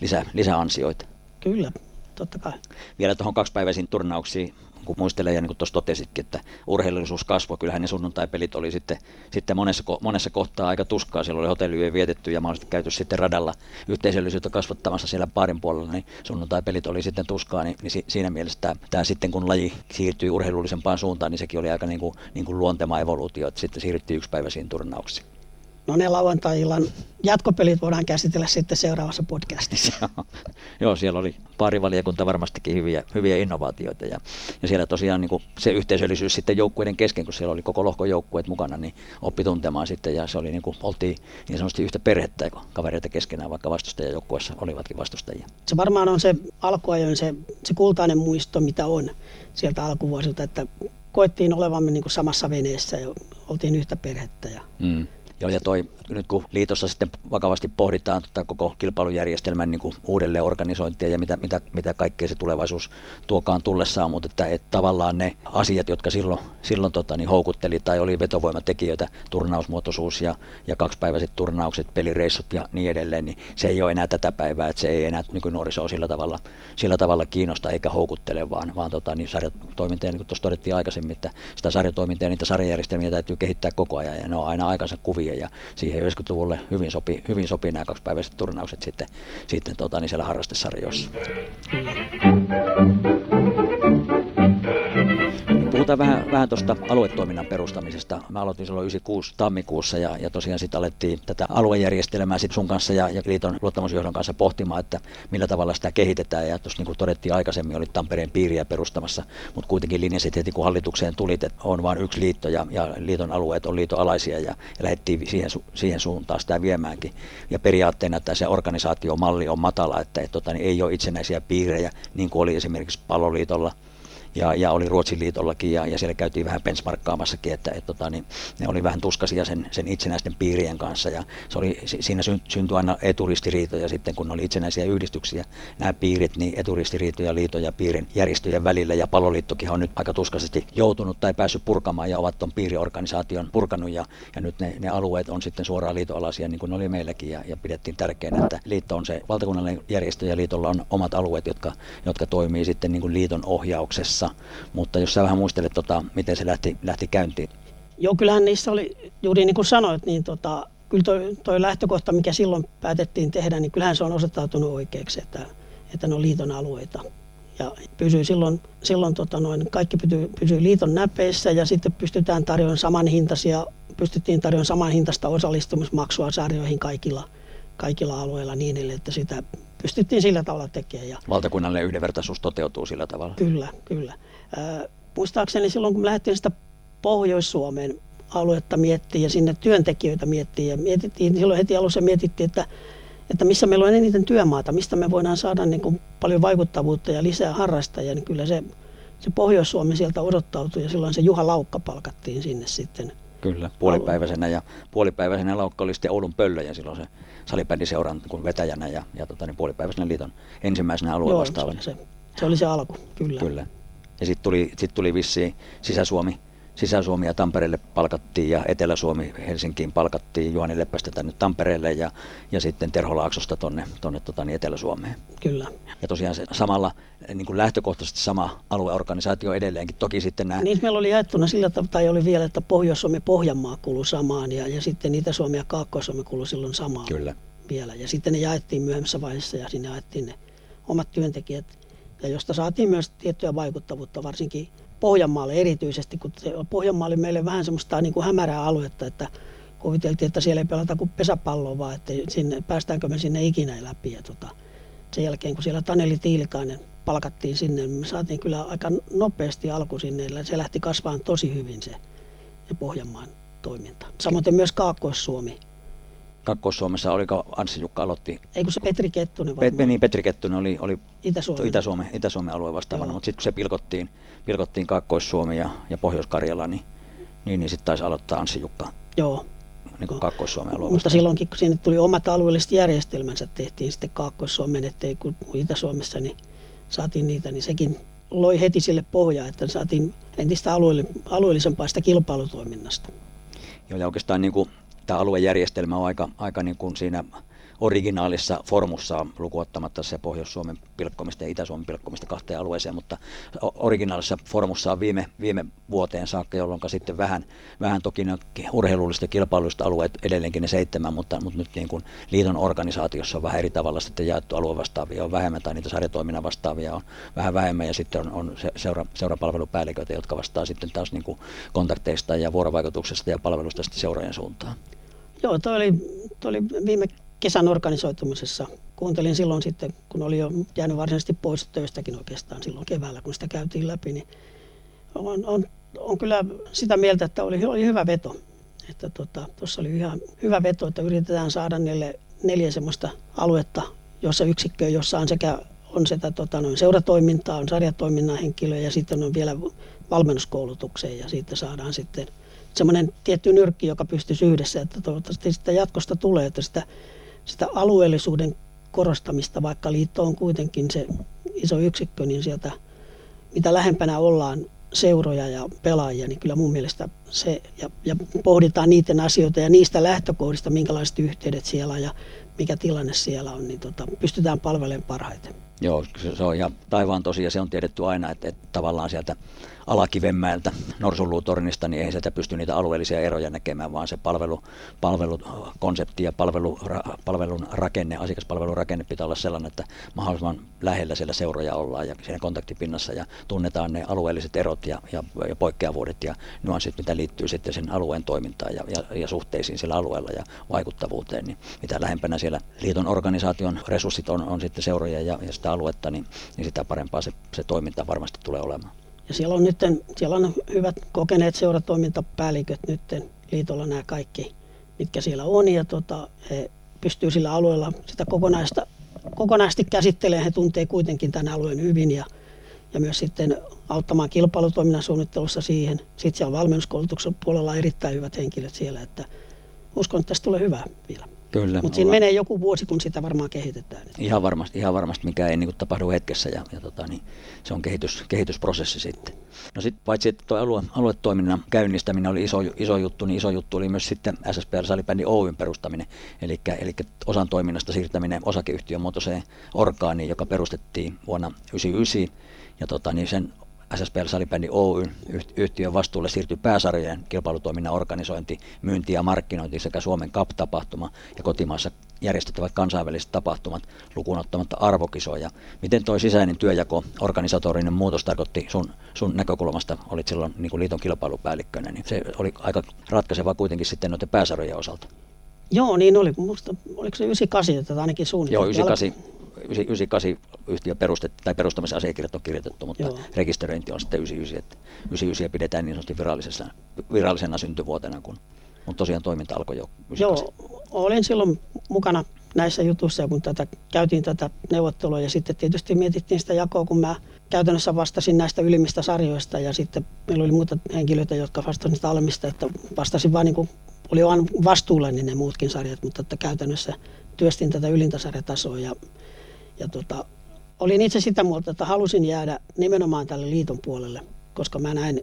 lisää, lisäansioita. Kyllä, totta kai. Vielä tuohon kaksipäiväisiin turnauksiin kun muistelee, ja niin kuin tuossa totesitkin, että urheilullisuus kasvoi, kyllähän ne sunnuntai-pelit oli sitten, sitten monessa, monessa kohtaa aika tuskaa, siellä oli hotelliyö vietetty ja mahdollisesti käyty sitten radalla yhteisöllisyyttä kasvattamassa siellä parin puolella, niin sunnuntai-pelit oli sitten tuskaa, niin, niin siinä mielessä tämä, tämä sitten kun laji siirtyi urheilullisempaan suuntaan, niin sekin oli aika niin kuin, niin kuin luontema evoluutio, että sitten siirryttiin yksipäiväisiin turnauksiin. No ne lauantai-illan jatkopelit voidaan käsitellä sitten seuraavassa podcastissa. (laughs) Joo, siellä oli parivaliokunta varmastikin hyviä, hyviä innovaatioita ja, ja siellä tosiaan niin kuin se yhteisöllisyys sitten joukkueiden kesken, kun siellä oli koko lohko joukkueet mukana, niin oppi tuntemaan sitten ja se oli niin kuin, oltiin niin sanotusti yhtä perhettä, kun kavereita keskenään, vaikka vastustajajoukkueessa olivatkin vastustajia. Se varmaan on se alkuajoin se, se kultainen muisto, mitä on sieltä alkuvuosilta, että koettiin olevamme niin kuin samassa veneessä ja oltiin yhtä perhettä ja mm Joo, ja toi, nyt kun liitossa sitten vakavasti pohditaan tota koko kilpailujärjestelmän niin kuin uudelleen organisointia ja mitä, mitä, mitä kaikkea se tulevaisuus tuokaan tullessaan, mutta että, että tavallaan ne asiat, jotka silloin, silloin tota, niin houkutteli tai oli vetovoimatekijöitä, turnausmuotoisuus ja, ja kaksipäiväiset turnaukset, pelireissut ja niin edelleen, niin se ei ole enää tätä päivää, että se ei enää nykynuorisoa sillä tavalla, sillä tavalla kiinnosta eikä houkuttele, vaan, vaan tota, niin sarjatoimintaa, niin kuin tuossa todettiin aikaisemmin, että sitä sarjatoimintaa ja niitä sarjajärjestelmiä täytyy kehittää koko ajan ja ne on aina aikansa kuvia ja siihen 90-luvulle hyvin sopii, hyvin sopii nämä kaksipäiväiset turnaukset sitten, sitten tota, niin siellä harrastesarjoissa. Puhutaan vähän, vähän tuosta aluetoiminnan perustamisesta. Mä aloitin silloin 96 tammikuussa ja, ja tosiaan sitten alettiin tätä aluejärjestelmää sit sun kanssa ja, ja liiton luottamusjohdon kanssa pohtimaan, että millä tavalla sitä kehitetään. Ja tuossa niin kuin todettiin aikaisemmin, oli Tampereen piiriä perustamassa, mutta kuitenkin linjasit heti kun hallitukseen tuli, että on vain yksi liitto ja, ja liiton alueet on liiton alaisia ja, ja lähdettiin siihen, siihen suuntaan sitä viemäänkin. Ja periaatteena että se organisaatiomalli on matala, että et, tota, niin ei ole itsenäisiä piirejä, niin kuin oli esimerkiksi Paloliitolla – ja, ja oli Ruotsin liitollakin ja, ja siellä käytiin vähän benchmarkkaamassakin, että et, tota, niin, ne oli vähän tuskasia sen, sen itsenäisten piirien kanssa. Ja se oli, siinä syntyi aina eturistiriitoja sitten, kun oli itsenäisiä yhdistyksiä, nämä piirit, niin eturistiriitoja liitoja piirin järjestöjen välillä. Ja paloliittokin on nyt aika tuskaisesti joutunut tai päässyt purkamaan ja ovat tuon piiriorganisaation purkanut. Ja, ja nyt ne, ne alueet on sitten suoraan liitoalaisia niin kuin oli meilläkin. Ja, ja pidettiin tärkeänä, että liitto on se valtakunnallinen järjestö ja liitolla on omat alueet, jotka, jotka toimii sitten niin kuin liiton ohjauksessa kanssa, mutta jos sä vähän muistelet, tota, miten se lähti, lähti käyntiin. Joo, kyllähän niissä oli, juuri niin kuin sanoit, niin tota, kyllä toi, toi lähtökohta, mikä silloin päätettiin tehdä, niin kyllähän se on osoittautunut oikeaksi, että, että ne on liiton alueita. Ja pysyy silloin, silloin tota noin, kaikki pysyy, pysyy liiton näpeissä ja sitten pystytään tarjoamaan samanhintaisia, pystyttiin tarjoamaan samanhintaista osallistumismaksua sarjoihin kaikilla, kaikilla alueilla niin, että sitä pystyttiin sillä tavalla tekemään. Ja Valtakunnallinen yhdenvertaisuus toteutuu sillä tavalla? Kyllä, kyllä. Äh, muistaakseni silloin, kun me lähdettiin sitä Pohjois-Suomen aluetta miettiä ja sinne työntekijöitä miettiä ja mietittiin, silloin heti alussa mietittiin, että, että missä meillä on eniten työmaata, mistä me voidaan saada niin kuin paljon vaikuttavuutta ja lisää harrastajia, niin kyllä se, se Pohjois-Suomi sieltä odottautui ja silloin se Juha Laukka palkattiin sinne sitten Kyllä, puolipäiväisenä ja puolipäiväisenä Laukka oli sitten Oulun pöllöjä silloin se salibändiseuran kun vetäjänä ja, ja tota, niin puolipäiväisenä liiton ensimmäisenä alueen vastaavana. Se, se, oli se alku, kyllä. kyllä. Ja sitten tuli, sit tuli vissi Sisä-Suomi Sisä-Suomi ja Tampereelle palkattiin ja Etelä-Suomi Helsinkiin palkattiin Juhani Leppästä tänne Tampereelle ja, ja sitten Terholaaksosta tuonne tonne, tota, niin Etelä-Suomeen. Kyllä. Ja tosiaan se samalla niin kuin lähtökohtaisesti sama alueorganisaatio edelleenkin. Toki sitten nämä... Niin, meillä oli jaettuna sillä tavalla, tai oli vielä, että Pohjois-Suomi Pohjanmaa kuului samaan ja, ja sitten Itä-Suomi ja Kaakkois-Suomi kuului silloin samaan Kyllä. vielä. Ja sitten ne jaettiin myöhemmässä vaiheessa ja sinne jaettiin ne omat työntekijät ja josta saatiin myös tiettyä vaikuttavuutta, varsinkin Pohjanmaalle erityisesti, kun Pohjanmaa oli meille vähän semmoista niin kuin hämärää aluetta, että kuviteltiin, että siellä ei pelata kuin pesäpalloa, vaan että sinne, päästäänkö me sinne ikinä läpi. Ja tota, sen jälkeen, kun siellä Taneli Tiilikainen palkattiin sinne, me saatiin kyllä aika nopeasti alku sinne. Se lähti kasvamaan tosi hyvin se, se Pohjanmaan toiminta. Samoin myös Kaakkois-Suomi Kaakkois-Suomessa, oliko Anssi Jukka aloitti? Ei kun se Petri Kettunen Pet, Niin, Petri Kettunen oli, oli Itä-Suomen, Itä-Suomen, Itä-Suomen alueen vastaavana, mutta sitten kun se pilkottiin, pilkottiin Kaakkois-Suomi ja, ja Pohjois-Karjala, niin, niin, niin sitten taisi aloittaa Anssi Jukka. Joo. Niin kuin Kaakkois-Suomen alueen Mutta silloinkin, kun sinne tuli omat alueelliset järjestelmänsä, tehtiin sitten Kaakkois-Suomen, ettei kun Itä-Suomessa, niin saatiin niitä, niin sekin loi heti sille pohjaa, että saatiin entistä alueellisempaa sitä kilpailutoiminnasta. Joo, ja oikeastaan niin kuin tämä aluejärjestelmä on aika, aika niin kuin siinä originaalissa formussa lukuottamatta se Pohjois-Suomen pilkkomista ja Itä-Suomen pilkkomista kahteen alueeseen, mutta originaalissa formussa viime, viime vuoteen saakka, jolloin sitten vähän, vähän toki ne urheilullista ja kilpailullista alueet edelleenkin ne seitsemän, mutta, mutta nyt niin kuin liiton organisaatiossa on vähän eri tavalla sitten jaettu aluevastaavia on vähemmän tai niitä sarjatoiminnan vastaavia on vähän vähemmän ja sitten on, on seura, seurapalvelupäälliköitä, jotka vastaa sitten taas niin kuin kontakteista ja vuorovaikutuksesta ja palvelusta sitten seurojen suuntaan. Joo, toi oli, toi oli viime kesän organisoitumisessa. Kuuntelin silloin sitten, kun oli jo jäänyt varsinaisesti pois töistäkin oikeastaan silloin keväällä, kun sitä käytiin läpi, niin on, on, on kyllä sitä mieltä, että oli, oli hyvä veto. Että tuossa tota, oli ihan hyvä veto, että yritetään saada neljä, neljä semmoista aluetta, jossa yksikköä, jossa on sekä on sitä tota, noin seuratoimintaa, on sarjatoiminnan henkilöä ja sitten on vielä valmennuskoulutukseen ja siitä saadaan sitten semmoinen tietty nyrkki, joka pystyisi yhdessä, että toivottavasti sitä jatkosta tulee, että sitä, sitä alueellisuuden korostamista, vaikka liitto on kuitenkin se iso yksikkö, niin sieltä mitä lähempänä ollaan seuroja ja pelaajia, niin kyllä mun mielestä se, ja, ja pohditaan niiden asioita ja niistä lähtökohdista, minkälaiset yhteydet siellä ja mikä tilanne siellä on, niin tota, pystytään palvelemaan parhaiten. Joo, se on ihan taivaan tosi se on tiedetty aina, että, että tavallaan sieltä Alakivenmäeltä, Norsunluutornista, niin ei sieltä pysty niitä alueellisia eroja näkemään, vaan se palvelu, palvelukonsepti ja palvelu, ra, palvelun rakenne, asiakaspalvelun rakenne pitää olla sellainen, että mahdollisimman lähellä siellä seuroja ollaan ja siinä kontaktipinnassa ja tunnetaan ne alueelliset erot ja, ja, ja poikkeavuudet ja nuanssit, mitä liittyy sitten sen alueen toimintaan ja, ja, ja suhteisiin sillä alueella ja vaikuttavuuteen, niin mitä lähempänä siellä liiton organisaation resurssit on, on sitten seuroja ja, ja sitä aluetta, niin, niin sitä parempaa se, se toiminta varmasti tulee olemaan. Ja siellä on nyt siellä on hyvät kokeneet seuratoimintapäälliköt nyt liitolla nämä kaikki, mitkä siellä on. Ja tota, he pystyy sillä alueella sitä kokonaista, kokonaisesti käsittelemään. He tuntee kuitenkin tämän alueen hyvin ja, ja myös sitten auttamaan kilpailutoiminnan suunnittelussa siihen. Sitten siellä valmennuskoulutuksen puolella on erittäin hyvät henkilöt siellä, että uskon, että tästä tulee hyvä vielä. Kyllä. Mutta siinä menee joku vuosi, kun sitä varmaan kehitetään. Ihan varmasti, ihan varmasti mikä ei niin tapahdu hetkessä ja, ja tota, niin, se on kehitys, kehitysprosessi sitten. No sitten paitsi, että tuo alue, aluetoiminnan käynnistäminen oli iso, iso juttu, niin iso juttu oli myös sitten SSPR Salibändi Oyn perustaminen, eli, eli osan toiminnasta siirtäminen osakeyhtiön muotoiseen orgaaniin, joka perustettiin vuonna 1999 ja tota, niin sen SSPL Salibändi Oy yhtiön vastuulle siirtyi pääsarjojen kilpailutoiminnan organisointi, myynti ja markkinointi sekä Suomen CAP-tapahtuma ja kotimaassa järjestettävät kansainväliset tapahtumat lukuun ottamatta arvokisoja. Miten tuo sisäinen työjako, organisatorinen muutos tarkoitti sun, sun näkökulmasta, olit silloin niin kuin liiton kilpailupäällikkönä, niin se oli aika ratkaiseva kuitenkin sitten noiden pääsarjojen osalta. Joo, niin oli. Musta, oliko se 98, että ainakin suunnitelma? Joo, 98 98 yhtiö perustettu, tai perustamisen asiakirjat on kirjoitettu, mutta Joo. rekisteröinti on sitten 99, että 99 pidetään niin sanotusti virallisena, virallisena syntyvuotena, kun, mutta tosiaan toiminta alkoi jo 98. Joo, olin silloin mukana näissä jutuissa, kun tätä, käytiin tätä neuvottelua ja sitten tietysti mietittiin sitä jakoa, kun mä käytännössä vastasin näistä ylimmistä sarjoista ja sitten meillä oli muita henkilöitä, jotka vastasivat niistä alemmista, että vastasin vain niin kuin, oli vain vastuullani ne muutkin sarjat, mutta että käytännössä työstin tätä ylintä sarjatasoa ja ja tota, olin itse sitä mieltä, että halusin jäädä nimenomaan tälle liiton puolelle, koska mä näin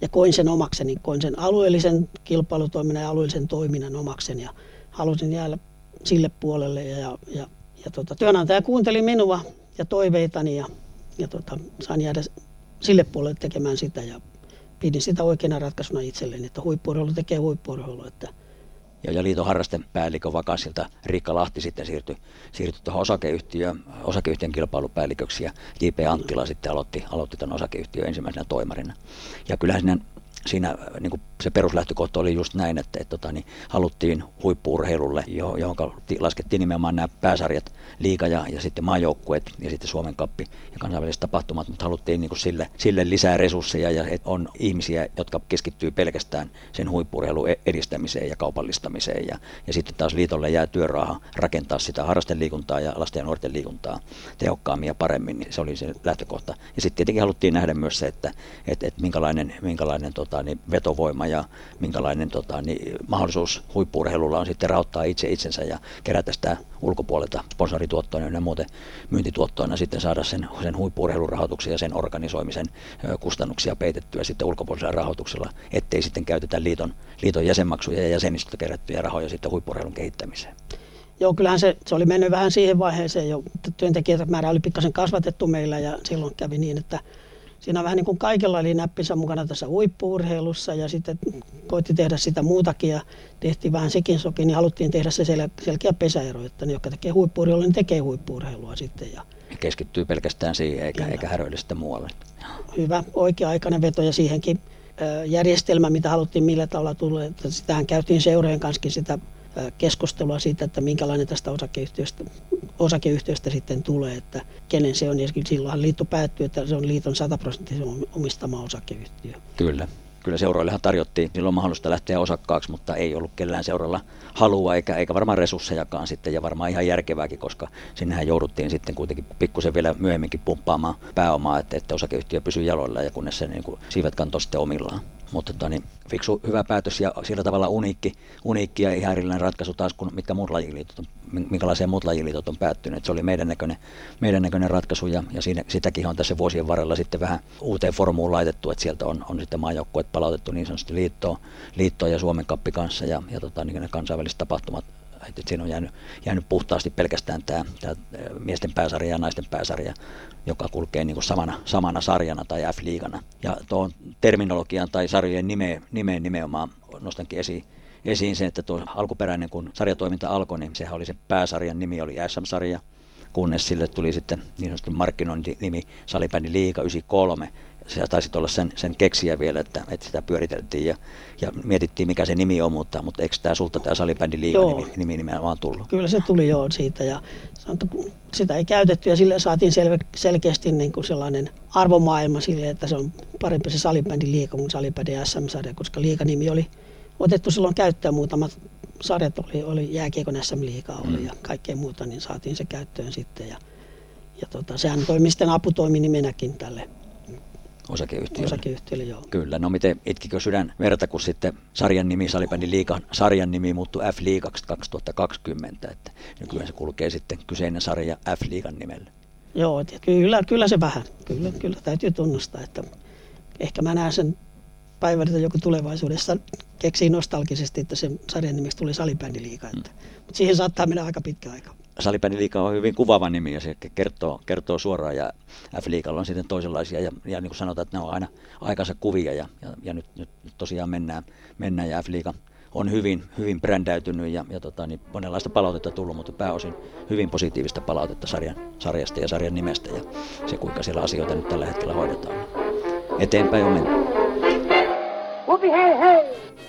ja koin sen omakseni, koin sen alueellisen kilpailutoiminnan ja alueellisen toiminnan omakseni ja halusin jäädä sille puolelle. Ja, ja, ja, ja tota, työnantaja kuunteli minua ja toiveitani ja, ja tota, sain jäädä sille puolelle tekemään sitä. Ja pidin sitä oikeana ratkaisuna itselleni, että huippuurheilu tekee huippuurheilua, että ja, ja liiton harrastepäällikön vakasilta Riikka Lahti sitten siirtyi, siirtyi tuohon osakeyhtiöön, osakeyhtiön kilpailupäälliköksi ja J.P. Anttila sitten aloitti, aloitti tuon osakeyhtiön ensimmäisenä toimarina. Ja kyllähän siinä siinä niin kuin se peruslähtökohta oli just näin, että, että, että niin, haluttiin huippuurheilulle, johon laskettiin nimenomaan nämä pääsarjat, liiga ja, ja sitten maajoukkueet ja sitten Suomen kappi ja kansainväliset tapahtumat, mutta haluttiin niin kuin sille, sille lisää resursseja ja että on ihmisiä, jotka keskittyy pelkästään sen huippuurheilun e-, edistämiseen ja kaupallistamiseen. Ja, ja sitten taas liitolle jää työraha rakentaa sitä harrasteliikuntaa ja lasten ja nuorten liikuntaa tehokkaammin ja paremmin, niin se oli se lähtökohta. Ja sitten tietenkin haluttiin nähdä myös se, että, että, että minkälainen, minkälainen tota, tota, niin vetovoima ja minkälainen tota, niin mahdollisuus huippuurheilulla on sitten rauttaa itse itsensä ja kerätä sitä ulkopuolelta sponsorituottoina ja muuten myyntituottoina sitten saada sen, sen huippuurheilurahoituksen ja sen organisoimisen kustannuksia peitettyä sitten ulkopuolisella rahoituksella, ettei sitten käytetä liiton, liiton jäsenmaksuja ja jäsenistöltä kerättyjä rahoja sitten huippuurheilun kehittämiseen. Joo, kyllähän se, se oli mennyt vähän siihen vaiheeseen jo, että työntekijät määrä oli pikkasen kasvatettu meillä ja silloin kävi niin, että siinä vähän niin kuin kaikilla oli näppinsä mukana tässä huippuurheilussa ja sitten koitti tehdä sitä muutakin ja tehtiin vähän sekin sokin, niin haluttiin tehdä se sel- selkeä pesäero, että ne, jotka tekee huippuurheilua, niin tekee huippuurheilua sitten. Ja keskittyy pelkästään siihen eikä, eikä häröile sitä muualle. Hyvä, oikea-aikainen veto ja siihenkin järjestelmä, mitä haluttiin millä tavalla tulla, että sitähän käytiin seurojen kanssa sitä keskustelua siitä, että minkälainen tästä osakeyhtiöstä, osakeyhtiöstä sitten tulee, että kenen se on. Ja silloinhan liitto päättyy, että se on liiton 100 prosenttisen omistama osakeyhtiö. Kyllä. Kyllä seuroillehan tarjottiin silloin mahdollista lähteä osakkaaksi, mutta ei ollut kellään seuralla halua eikä, eikä varmaan resurssejakaan sitten ja varmaan ihan järkevääkin, koska sinnehän jouduttiin sitten kuitenkin pikkusen vielä myöhemminkin pumppaamaan pääomaa, että, että osakeyhtiö pysyy jaloilla ja kunnes se niin kuin, siivet kantoi sitten omillaan. Mutta tota, niin, fiksu hyvä päätös ja sillä tavalla uniikki, uniikki ja ihan erillinen ratkaisu taas kuin mitkä muut lajiliitot on, minkälaiseen muut lajiliitot on päättynyt. se oli meidän näköinen, meidän näköinen ratkaisu ja, ja siinä, sitäkin on tässä vuosien varrella sitten vähän uuteen formuun laitettu, että sieltä on, on sitten maajoukkueet palautettu niin sanotusti liittoon, liittoon ja Suomen kappi kanssa ja, ja tota, niin ne kansainväliset tapahtumat että siinä on jäänyt, jäänyt puhtaasti pelkästään tämä, tämä miesten pääsarja ja naisten pääsarja, joka kulkee niin kuin samana, samana sarjana tai F-liigana. Ja tuon terminologian tai sarjojen nimeen, nimeen nimenomaan nostankin esiin, esiin sen, että tuo alkuperäinen, kun sarjatoiminta alkoi, niin sehän oli se pääsarjan nimi, oli SM-sarja, kunnes sille tuli sitten niin sanottu markkinointinimi Salibändi Liiga 93, se taisi olla sen, sen keksiä vielä, että, että sitä pyöriteltiin ja, ja mietittiin mikä se nimi on, mutta, mutta eikö tämä sulta tämä salibändi liiga nimi, nimi nimenomaan tullut? Kyllä se tuli joo siitä ja sitä ei käytetty ja sille saatiin selve, selkeästi niin kuin sellainen arvomaailma sille, että se on parempi se salibändi liiga kuin salibändi SM-sarja, koska liiganimi oli otettu silloin käyttöön muutamat sarjat oli, oli jääkiekon SM-liiga oli mm. ja kaikkea muuta, niin saatiin se käyttöön sitten ja, ja tota, sehän toimi sitten aputoiminimenäkin tälle osakeyhtiölle. Osakeyhtiölle, joo. Kyllä, no miten itkikö sydän verta, kun sitten sarjan nimi, salibändin liikan sarjan nimi muuttui F-liigaksi 2020, että nykyään se kulkee sitten kyseinen sarja F-liigan nimellä. Joo, kyllä, kyllä se vähän, kyllä, kyllä täytyy tunnustaa, että ehkä mä näen sen päivän, että joku tulevaisuudessa keksii nostalgisesti, että se sarjan nimeksi tuli salibändiliiga, mm. mutta siihen saattaa mennä aika pitkä aika. Salibändiliiga on hyvin kuvaava nimi ja se kertoo, kertoo suoraan ja F-liigalla on sitten toisenlaisia ja, ja niin kuin sanotaan, että ne on aina aikansa kuvia ja, ja, ja nyt, nyt, tosiaan mennään, mennään ja F-liiga on hyvin, hyvin brändäytynyt ja, ja tota, niin monenlaista palautetta tullut, mutta pääosin hyvin positiivista palautetta sarjan, sarjasta ja sarjan nimestä ja se kuinka siellä asioita nyt tällä hetkellä hoidetaan. Eteenpäin on menty.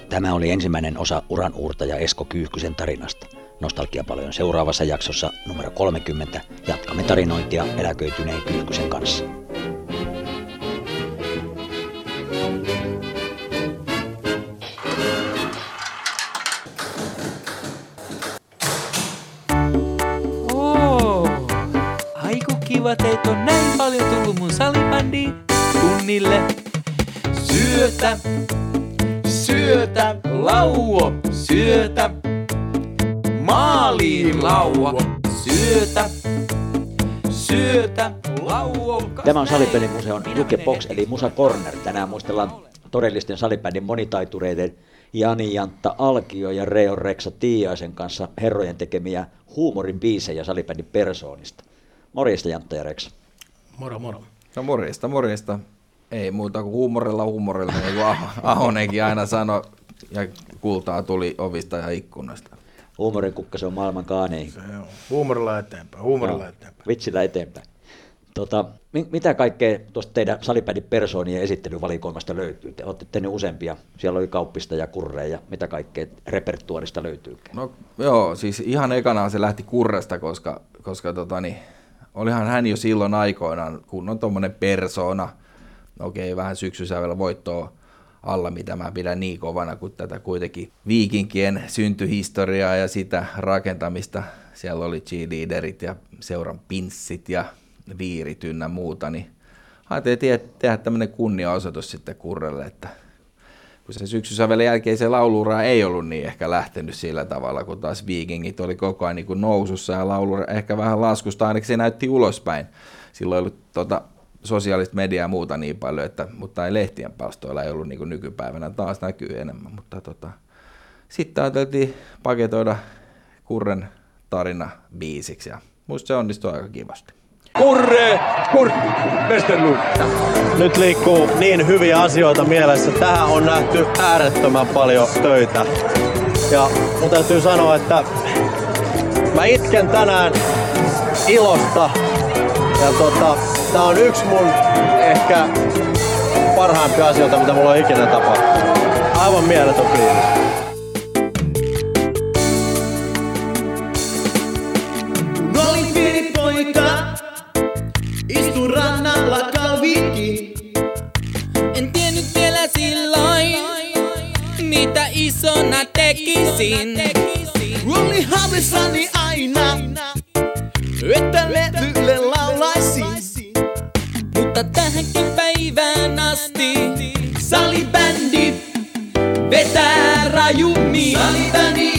Tämä oli ensimmäinen osa uran uurtaja Esko Kyyhkysen tarinasta. Nostalgia paljon seuraavassa jaksossa numero 30 jatkamme tarinointia eläköityneen Kyyhkysen kanssa. Oh, on näin paljon tullut mun salibändiin tunnille. Syötä, syötä, lauo, syötä, maaliin lauo, syötä, syötä, lauo. Tämä on Salipelimuseon Jukebox eli Musa Corner. Tänään muistellaan todellisten salibändin monitaitureiden Jani Jantta Alkio ja Reo Reksa Tiiaisen kanssa herrojen tekemiä huumorin biisejä salibändin persoonista. Morjesta Jantta ja Reksa. Moro moro. No morjesta, morjesta. Ei muuta kuin huumorilla huumorilla, niin kuin Ahonenkin aina sanoi, ja kultaa tuli ovista ja ikkunasta. Huumorin kukka, se on maailman kaanein. Se on. Huumorilla eteenpäin, huumorilla no, eteenpäin. Vitsillä eteenpäin. Tota, mitä kaikkea tuosta teidän salipädin persoonien esittelyvalikoimasta löytyy? Te olette tehneet useampia. Siellä oli kauppista ja kurreja. Mitä kaikkea repertuarista löytyy? No joo, siis ihan ekana se lähti kurresta, koska, koska tota, niin, olihan hän jo silloin aikoinaan kunnon tuommoinen persona – okei, vähän syksysävellä voittoa alla, mitä mä pidän niin kovana kuin tätä kuitenkin viikinkien syntyhistoriaa ja sitä rakentamista. Siellä oli cheerleaderit ja seuran pinssit ja viirit ynnä muuta, niin ajattelin tehdä, tämmöinen kunniaosoitus sitten Kurrelle, että kun se syksysävelen jälkeen se laulura ei ollut niin ehkä lähtenyt sillä tavalla, kun taas viikingit oli koko ajan niin nousussa ja laulura ehkä vähän laskusta, ainakin se näytti ulospäin. Silloin ollut tota, sosiaalista mediaa ja muuta niin paljon, että, mutta ei lehtien palstoilla ei ollut niin kuin nykypäivänä, taas näkyy enemmän. Mutta tota, sitten ajateltiin paketoida Kurren tarina biisiksi ja musta se onnistui aika kivasti. Kurre, Kurre, Westerlund. Nyt liikkuu niin hyviä asioita mielessä. Tähän on nähty äärettömän paljon töitä. Ja mun täytyy sanoa, että mä itken tänään ilosta. Ja tota, Tää on yksi mun ehkä parhaimpia asioita, mitä mulla on ikinä tapahtunut. Aivan mieletön fiilis. Isona tekisin. Oli haavissani aina, että levylle mutta tähänkin päivään asti Salibändi vetää rajummin. Salibändi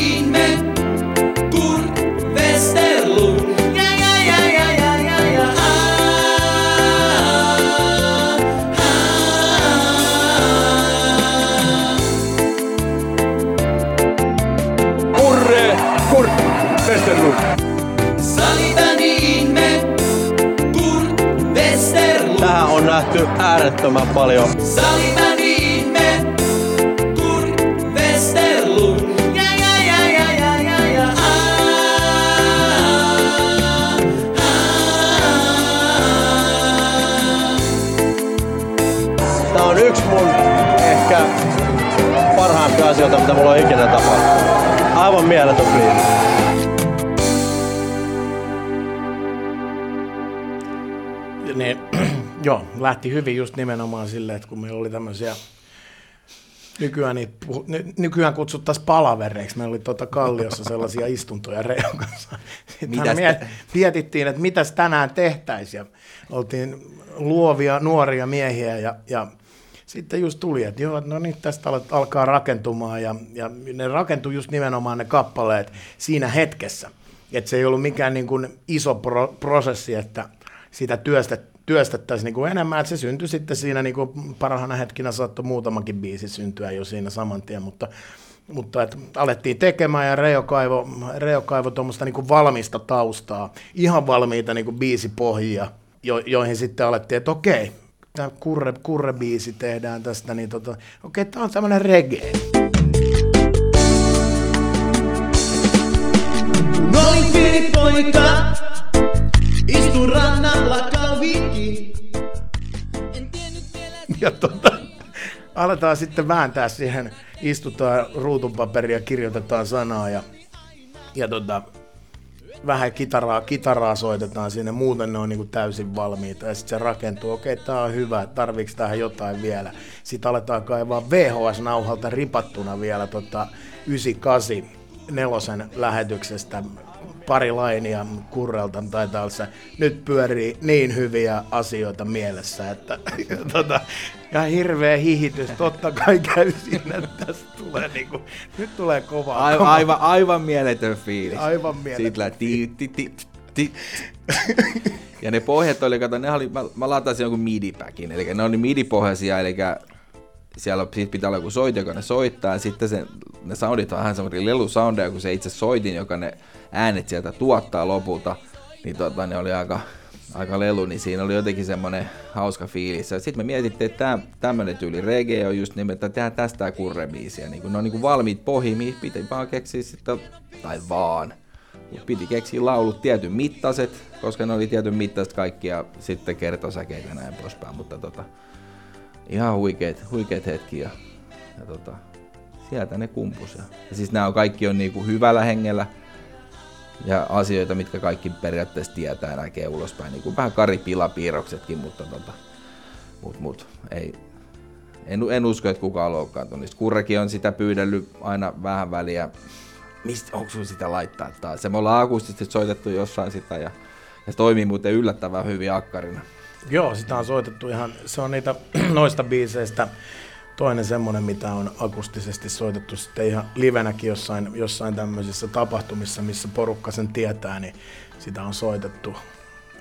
nähty äärettömän paljon Salibändi ja, ja. Ah, ah. Tää on yksi mun ehkä parhaimpia asioita, mitä mulla on ikinä tapahtunut. Aivan mieletön fiilis. Joo, lähti hyvin just nimenomaan silleen, että kun meillä oli tämmöisiä Nykyään, ny, nykyään kutsuttaisiin palavereiksi. Meillä oli tuota Kalliossa sellaisia istuntoja Reon kanssa. Sitten miet, mietittiin, että mitäs tänään tehtäisiin. Ja oltiin luovia nuoria miehiä ja, ja sitten just tuli, että joo, no niin, tästä al- alkaa rakentumaan ja, ja ne rakentui just nimenomaan ne kappaleet siinä hetkessä. Että se ei ollut mikään niin kuin iso pro- prosessi, että sitä työstä, työstettäisiin niin kuin enemmän, että se syntyi sitten siinä niin kuin parhaana hetkinä saattoi muutamakin biisi syntyä jo siinä saman tien, mutta mutta että alettiin tekemään ja Reo kaivo, Reo kaivo tuommoista niin valmista taustaa, ihan valmiita niin biisipohjia, jo, joihin sitten alettiin, että okei, tämä kurre, kurre-biisi tehdään tästä, niin tota, okei, tämä on tämmöinen reggae. Kun olin pieni poika, istun rannalla Ja tota, aletaan sitten vääntää siihen, istutaan ruutunpaperia, kirjoitetaan sanaa ja, ja tota, vähän kitaraa, kitaraa soitetaan sinne, muuten ne on niinku täysin valmiita ja sitten se rakentuu, okei okay, tää on hyvä, tarviiko tähän jotain vielä. Sitten aletaan kaivaa VHS-nauhalta ripattuna vielä tota 98 nelosen lähetyksestä pari lainia kurrelta taitaa olla se, nyt pyörii niin hyviä asioita mielessä, että (laughs) tota, ja hirveä hihitys, totta kai käy sinne, että tästä tulee niinku, nyt tulee kova. Aivan, aivan, aivan mieletön fiilis. Aivan mieletön Siitä ti, ti, ti, ti. Ja ne pohjat oli, kato, ne oli, mä, mä latasin jonkun midi-päkin, eli ne oli midi-pohjaisia, eli siellä sit pitää olla joku soiti, joka ne soittaa, ja sitten se, ne soundit on vähän semmoinen lelusoundeja, kun se itse soitin, joka ne äänet sieltä tuottaa lopulta, niin tota, ne oli aika, aika lelu, niin siinä oli jotenkin semmoinen hauska fiilis. Sitten me mietittiin, että tämmöinen tyyli reggae on just nimeltä, että tehdään tästä kurrebiisiä. Niin kun ne on niin kuin valmiit pohjia, mihin piti vaan keksiä sitten, tai vaan, piti keksiä laulut tietyn mittaiset, koska ne oli tietyn mittaiset kaikki ja sitten kertosäkeitä ja näin poispäin. Mutta tota, ihan huikeet, huikeet hetki ja, tota, sieltä ne kumpus. Ja, ja siis nämä on kaikki on niinku hyvällä hengellä ja asioita, mitkä kaikki periaatteessa tietää ja näkee ulospäin. Niin kuin vähän karipilapiirroksetkin, mutta tota, mut, mut, ei, en, en usko, että kukaan on loukkaantunut. niistä. Kurrekin on sitä pyydellyt aina vähän väliä. Mistä, onko sun sitä laittaa taas? Se me ollaan akustisesti soitettu jossain sitä ja, ja se toimii muuten yllättävän hyvin akkarina. Joo, sitä on soitettu ihan, se on niitä (clears throat) noista biiseistä toinen semmoinen, mitä on akustisesti soitettu sitten ihan livenäkin jossain, jossain tämmöisissä tapahtumissa, missä porukka sen tietää, niin sitä on soitettu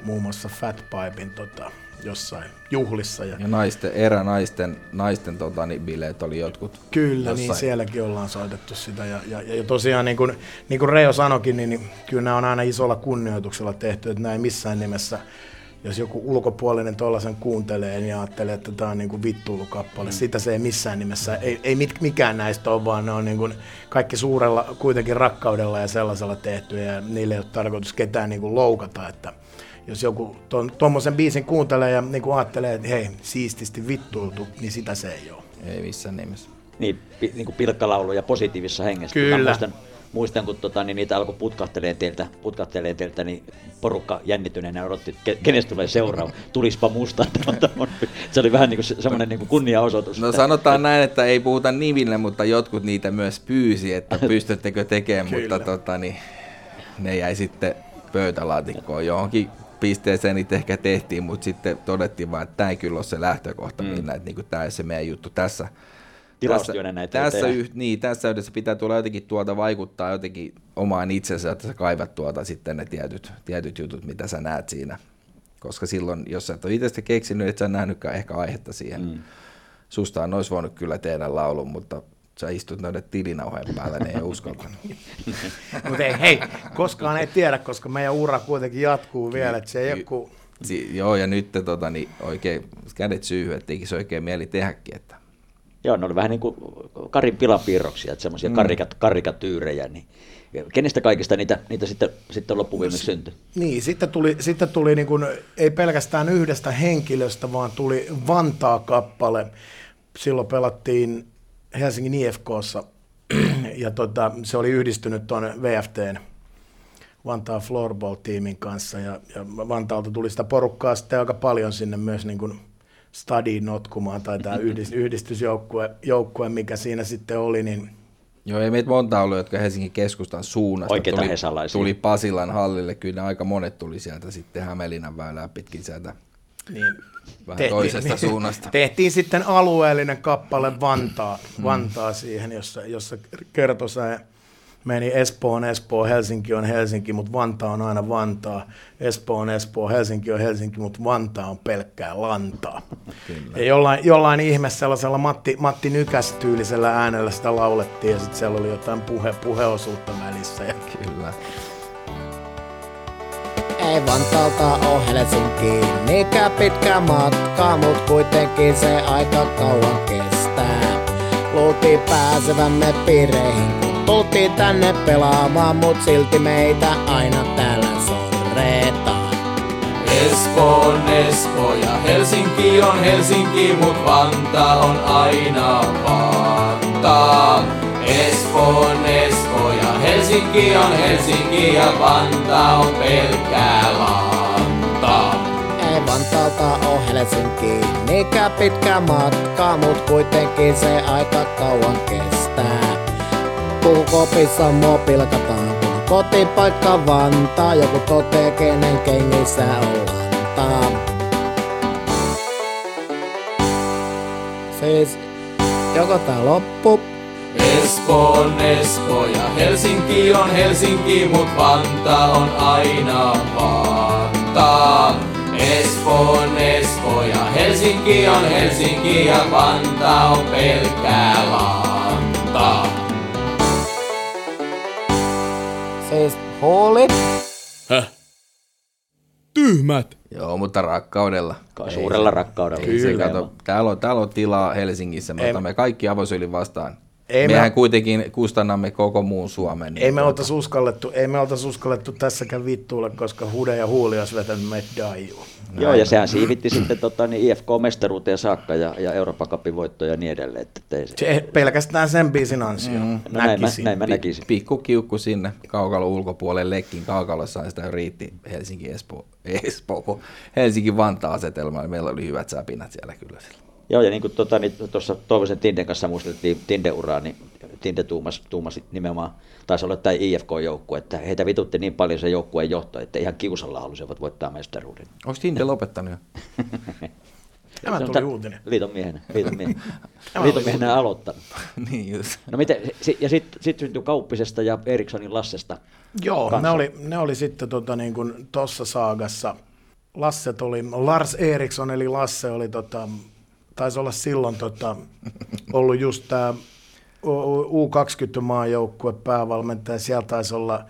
muun muassa Fat Pipein tota, jossain juhlissa. Ja, Ja naisten, erä naisten, naisten tota, niin bileet oli jotkut Kyllä, jossain. niin sielläkin ollaan soitettu sitä. Ja, ja, ja tosiaan, niin kuin, niin kuin Reo sanoikin, niin, niin kyllä nämä on aina isolla kunnioituksella tehty, että näin missään nimessä, jos joku ulkopuolinen tuollaisen kuuntelee, niin ajattelee, että tämä on niin kuin vittuilukappale. Mm. Sitä se ei missään nimessä, ei, ei mit- mikään näistä ole, vaan ne on niin kuin kaikki suurella kuitenkin rakkaudella ja sellaisella tehty, ja niille ei ole tarkoitus ketään niin kuin loukata, että jos joku tuommoisen biisin kuuntelee ja niin kuin ajattelee, että hei, siististi vittuiltu, niin sitä se ei ole. Ei missään nimessä. Niin, pi, niin kuin pilkkalauluja positiivisessa hengessä. Kyllä. Mä muistan, kun tota, niin niitä alkoi putkahteleen teiltä, putkahteleen teiltä, niin porukka jännityneenä odotti, että ke- kenestä tulee seuraava. Tulispa musta. (laughs) se oli vähän niin kuin se- semmoinen niin kuin kunniaosoitus. No sanotaan näin, että ei puhuta nimille, mutta jotkut niitä myös pyysi, että (laughs) pystyttekö tekemään, mutta tota, niin, ne jäi sitten pöytälaatikkoon johonkin pisteeseen niitä ehkä tehtiin, mutta sitten todettiin vaan, että tämä ei kyllä ole se lähtökohta, mm. minä, että niin tämä ei se meidän juttu tässä, tilaustyönä näitä tässä, yh, niin, tässä yhdessä pitää tulla jotenkin tuolta vaikuttaa jotenkin omaan itsensä, että sä kaivat tuolta sitten ne tietyt, tietyt jutut, mitä sä näet siinä. Koska silloin, jos sä et ole itse keksinyt, et sä nähnytkään ehkä aihetta siihen. Mm. Sustaan olisi voinut kyllä tehdä laulun, mutta sä istut noiden tilinauhojen päällä, ne ei ole uskaltanut. (laughs) Mutta ei, hei, koskaan ei tiedä, koska meidän ura kuitenkin jatkuu vielä, että se ei kuin... Si- joo, ja nyt tota, niin oikein kädet syyhy, että tekisi oikein mieli tehdäkin. Että. Joo, ne oli vähän niin kuin Karin pilapiirroksia, että semmoisia mm. karikat, karikatyyrejä. Niin. Kenestä kaikista niitä, niitä sitten, sitten loppuviimeksi syntyi? Niin, sitten tuli, sitten tuli niin kuin, ei pelkästään yhdestä henkilöstä, vaan tuli Vantaa-kappale. Silloin pelattiin Helsingin IFKssa, ja tota, se oli yhdistynyt tuonne VFTn Vantaa Floorball-tiimin kanssa, ja, ja Vantaalta tuli sitä porukkaa sitten aika paljon sinne myös niin kuin stadiin notkumaan, tai tämä (laughs) yhdist, yhdistysjoukkue, joukkue, mikä siinä sitten oli, niin Joo, ei meitä monta ollut, jotka Helsingin keskustan suunnasta Oikeita tuli, hesalaisia. tuli Pasilan hallille. Kyllä ne aika monet tuli sieltä sitten Hämeenlinnan väylää pitkin sieltä niin vähän toisesta suunnasta. (laughs) Tehtiin sitten alueellinen kappale Vantaa, Vantaa siihen, jossa, jossa kertoi se, meni Espoo on Espoo, Helsinki on Helsinki, mutta Vantaa on aina Vantaa. Espoo on Espoo, Helsinki on Helsinki, mutta Vantaa on pelkkää lantaa. Kyllä. Ja jollain, jollain ihme sellaisella Matti, Matti Nykäs-tyylisellä äänellä sitä laulettiin ja sitten siellä oli jotain puhe, puheosuutta välissä. Ja Kyllä. Ei Vantaalta oo Helsinkiin mikä pitkä matka, mut kuitenkin se aika kauan kestää. Luultiin pääsevämme piireihin, tultiin tänne pelaamaan, mut silti meitä aina täällä sorretaan. Espoo on Espoo ja Helsinki on Helsinki, mut Vantaa on aina Vantaa. Espoo on Espoo ja Helsinki on Helsinki ja Vantaa on pelkkää lantaa. Ei Vantaalta oo Helsinkiin mikä pitkä matka, mut kuitenkin se aika kauan kestää. Pukukopissa mua pilkataan, kun kotipaikka Vantaa, joku totee kenen kengissä on lantaa. Siis, joko tää loppu, Espoo on Espoo ja Helsinki on Helsinki, mut Vantaa on aina Vantaa. Espoo on Espoo ja Helsinki on Helsinki ja Vantaa on pelkkää lantaa. Siis huuli. Tyhmät. Joo, mutta rakkaudella. Kai suurella rakkaudella. Ei se, kato, täällä, on, täällä on tilaa Helsingissä, me Ei- otamme kaikki avosylin vastaan. Ei me- Mehän kuitenkin kustannamme koko muun Suomen. niin ei me oltaisi uskallettu, ei me oltaisi uskallettu tässäkään vittuilla, koska Hude ja Huuli olisi vetänyt meitä daijuun. Joo, ja sehän siivitti sitten tota, niin IFK-mestaruuteen saakka ja, ja Euroopan Cupin voittoja ja niin edelleen. Että ei se, Se pelkästään sen biisin ansio. Mm, no näin, mä, näin mä näkisin. Pikku kiukku sinne kaukalon ulkopuolelle lekkin kaukalossa, sitä jo riitti Helsinki Espoo, Espoo Helsinki Vantaa asetelma, meillä oli hyvät säpinät siellä kyllä silloin. Joo, ja niin kuin tuota, niin tuossa Toivosen Tinden kanssa muisteltiin Tinde-uraa, niin Tinde tuumas, tuumasi nimenomaan, taisi olla tämä IFK-joukkue, että heitä vitutti niin paljon se joukkueen johto, että ihan kiusalla halusivat voittaa mestaruuden. Onko Tinde lopettanut jo? (laughs) Tämä tuli uutinen. Liiton miehenä. Liiton miehenä, (laughs) liiton miehenä aloittanut. (laughs) niin just. No miten, ja sitten sit syntyi Kauppisesta ja Erikssonin Lassesta. Joo, kanssa. ne oli, ne oli sitten tota, niin kuin tossa saagassa. Lasset oli, Lars Eriksson eli Lasse oli, tota, taisi olla silloin tota, ollut just tämä U20-maajoukkue päävalmentaja. Siellä taisi olla,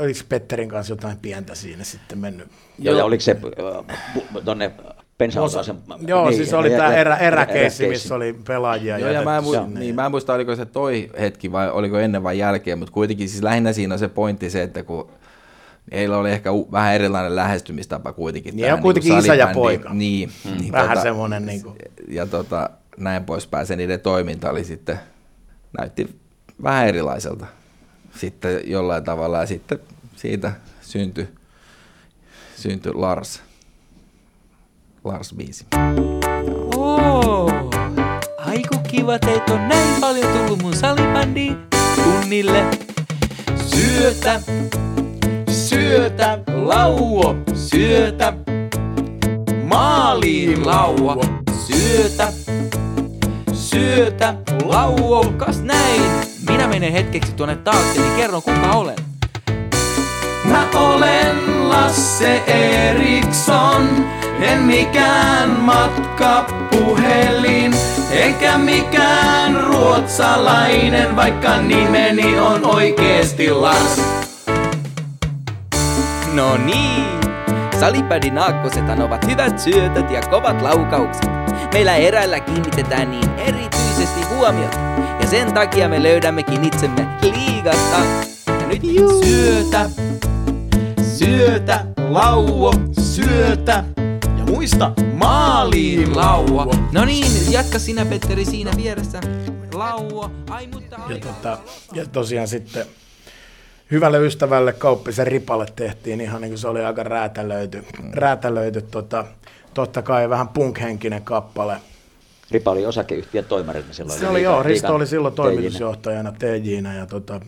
oliko Petterin kanssa jotain pientä siinä sitten mennyt? Joo, ja oliko se äh, tuonne Pensa-Osasen? Joo, siis oli tämä erä, eräkeissi, eräkeissi. missä oli pelaajia. Joo, ja mä en, jätetty mu- sinne. niin, mä en muista, oliko se toi hetki vai oliko ennen vai jälkeen, mutta kuitenkin siis lähinnä siinä on se pointti se, että kun heillä oli ehkä u- vähän erilainen lähestymistapa kuitenkin. Niin, tähän ja kuitenkin niinku isä ja poika. Niin, mm. niin Vähän semmoinen niin kuin, ja tota, näin poispäin. Se niiden toiminta oli sitten, näytti vähän erilaiselta sitten jollain tavalla ja sitten siitä syntyi, syntyi Lars, Lars biisi. Oo, aiku kiva, teitä on näin paljon tullut mun salibändiin tunnille. Syötä, syötä, lauo, syötä, maaliin lauo, syötä, syötä. syötä, lauokas näin. Minä menen hetkeksi tuonne taakse, niin kerron kuka olen. Mä olen Lasse Eriksson, en mikään matkapuhelin, eikä mikään ruotsalainen, vaikka nimeni on oikeesti Lars. No niin, Salipädin aakkosetan ovat hyvät syötöt ja kovat laukaukset. Meillä eräillä kiinnitetään niin erityisesti huomiota, ja sen takia me löydämmekin itsemme liigasta. Ja nyt juu. Syötä, syötä, lauo, syötä. Ja muista, maaliin lauo. No niin, jatka sinä Petteri siinä vieressä. Lauo, ai mutta Ja, tota, ja tosiaan sitten hyvälle ystävälle Kauppisen ripalle tehtiin ihan niin kuin se oli aika räätälöity, mm. räätälöity tota, totta kai vähän punk-henkinen kappale. Ripa oli osakeyhtiön toimarina silloin. Se oli joo, Risto oli silloin toimitusjohtajana TJ:nä ja tota,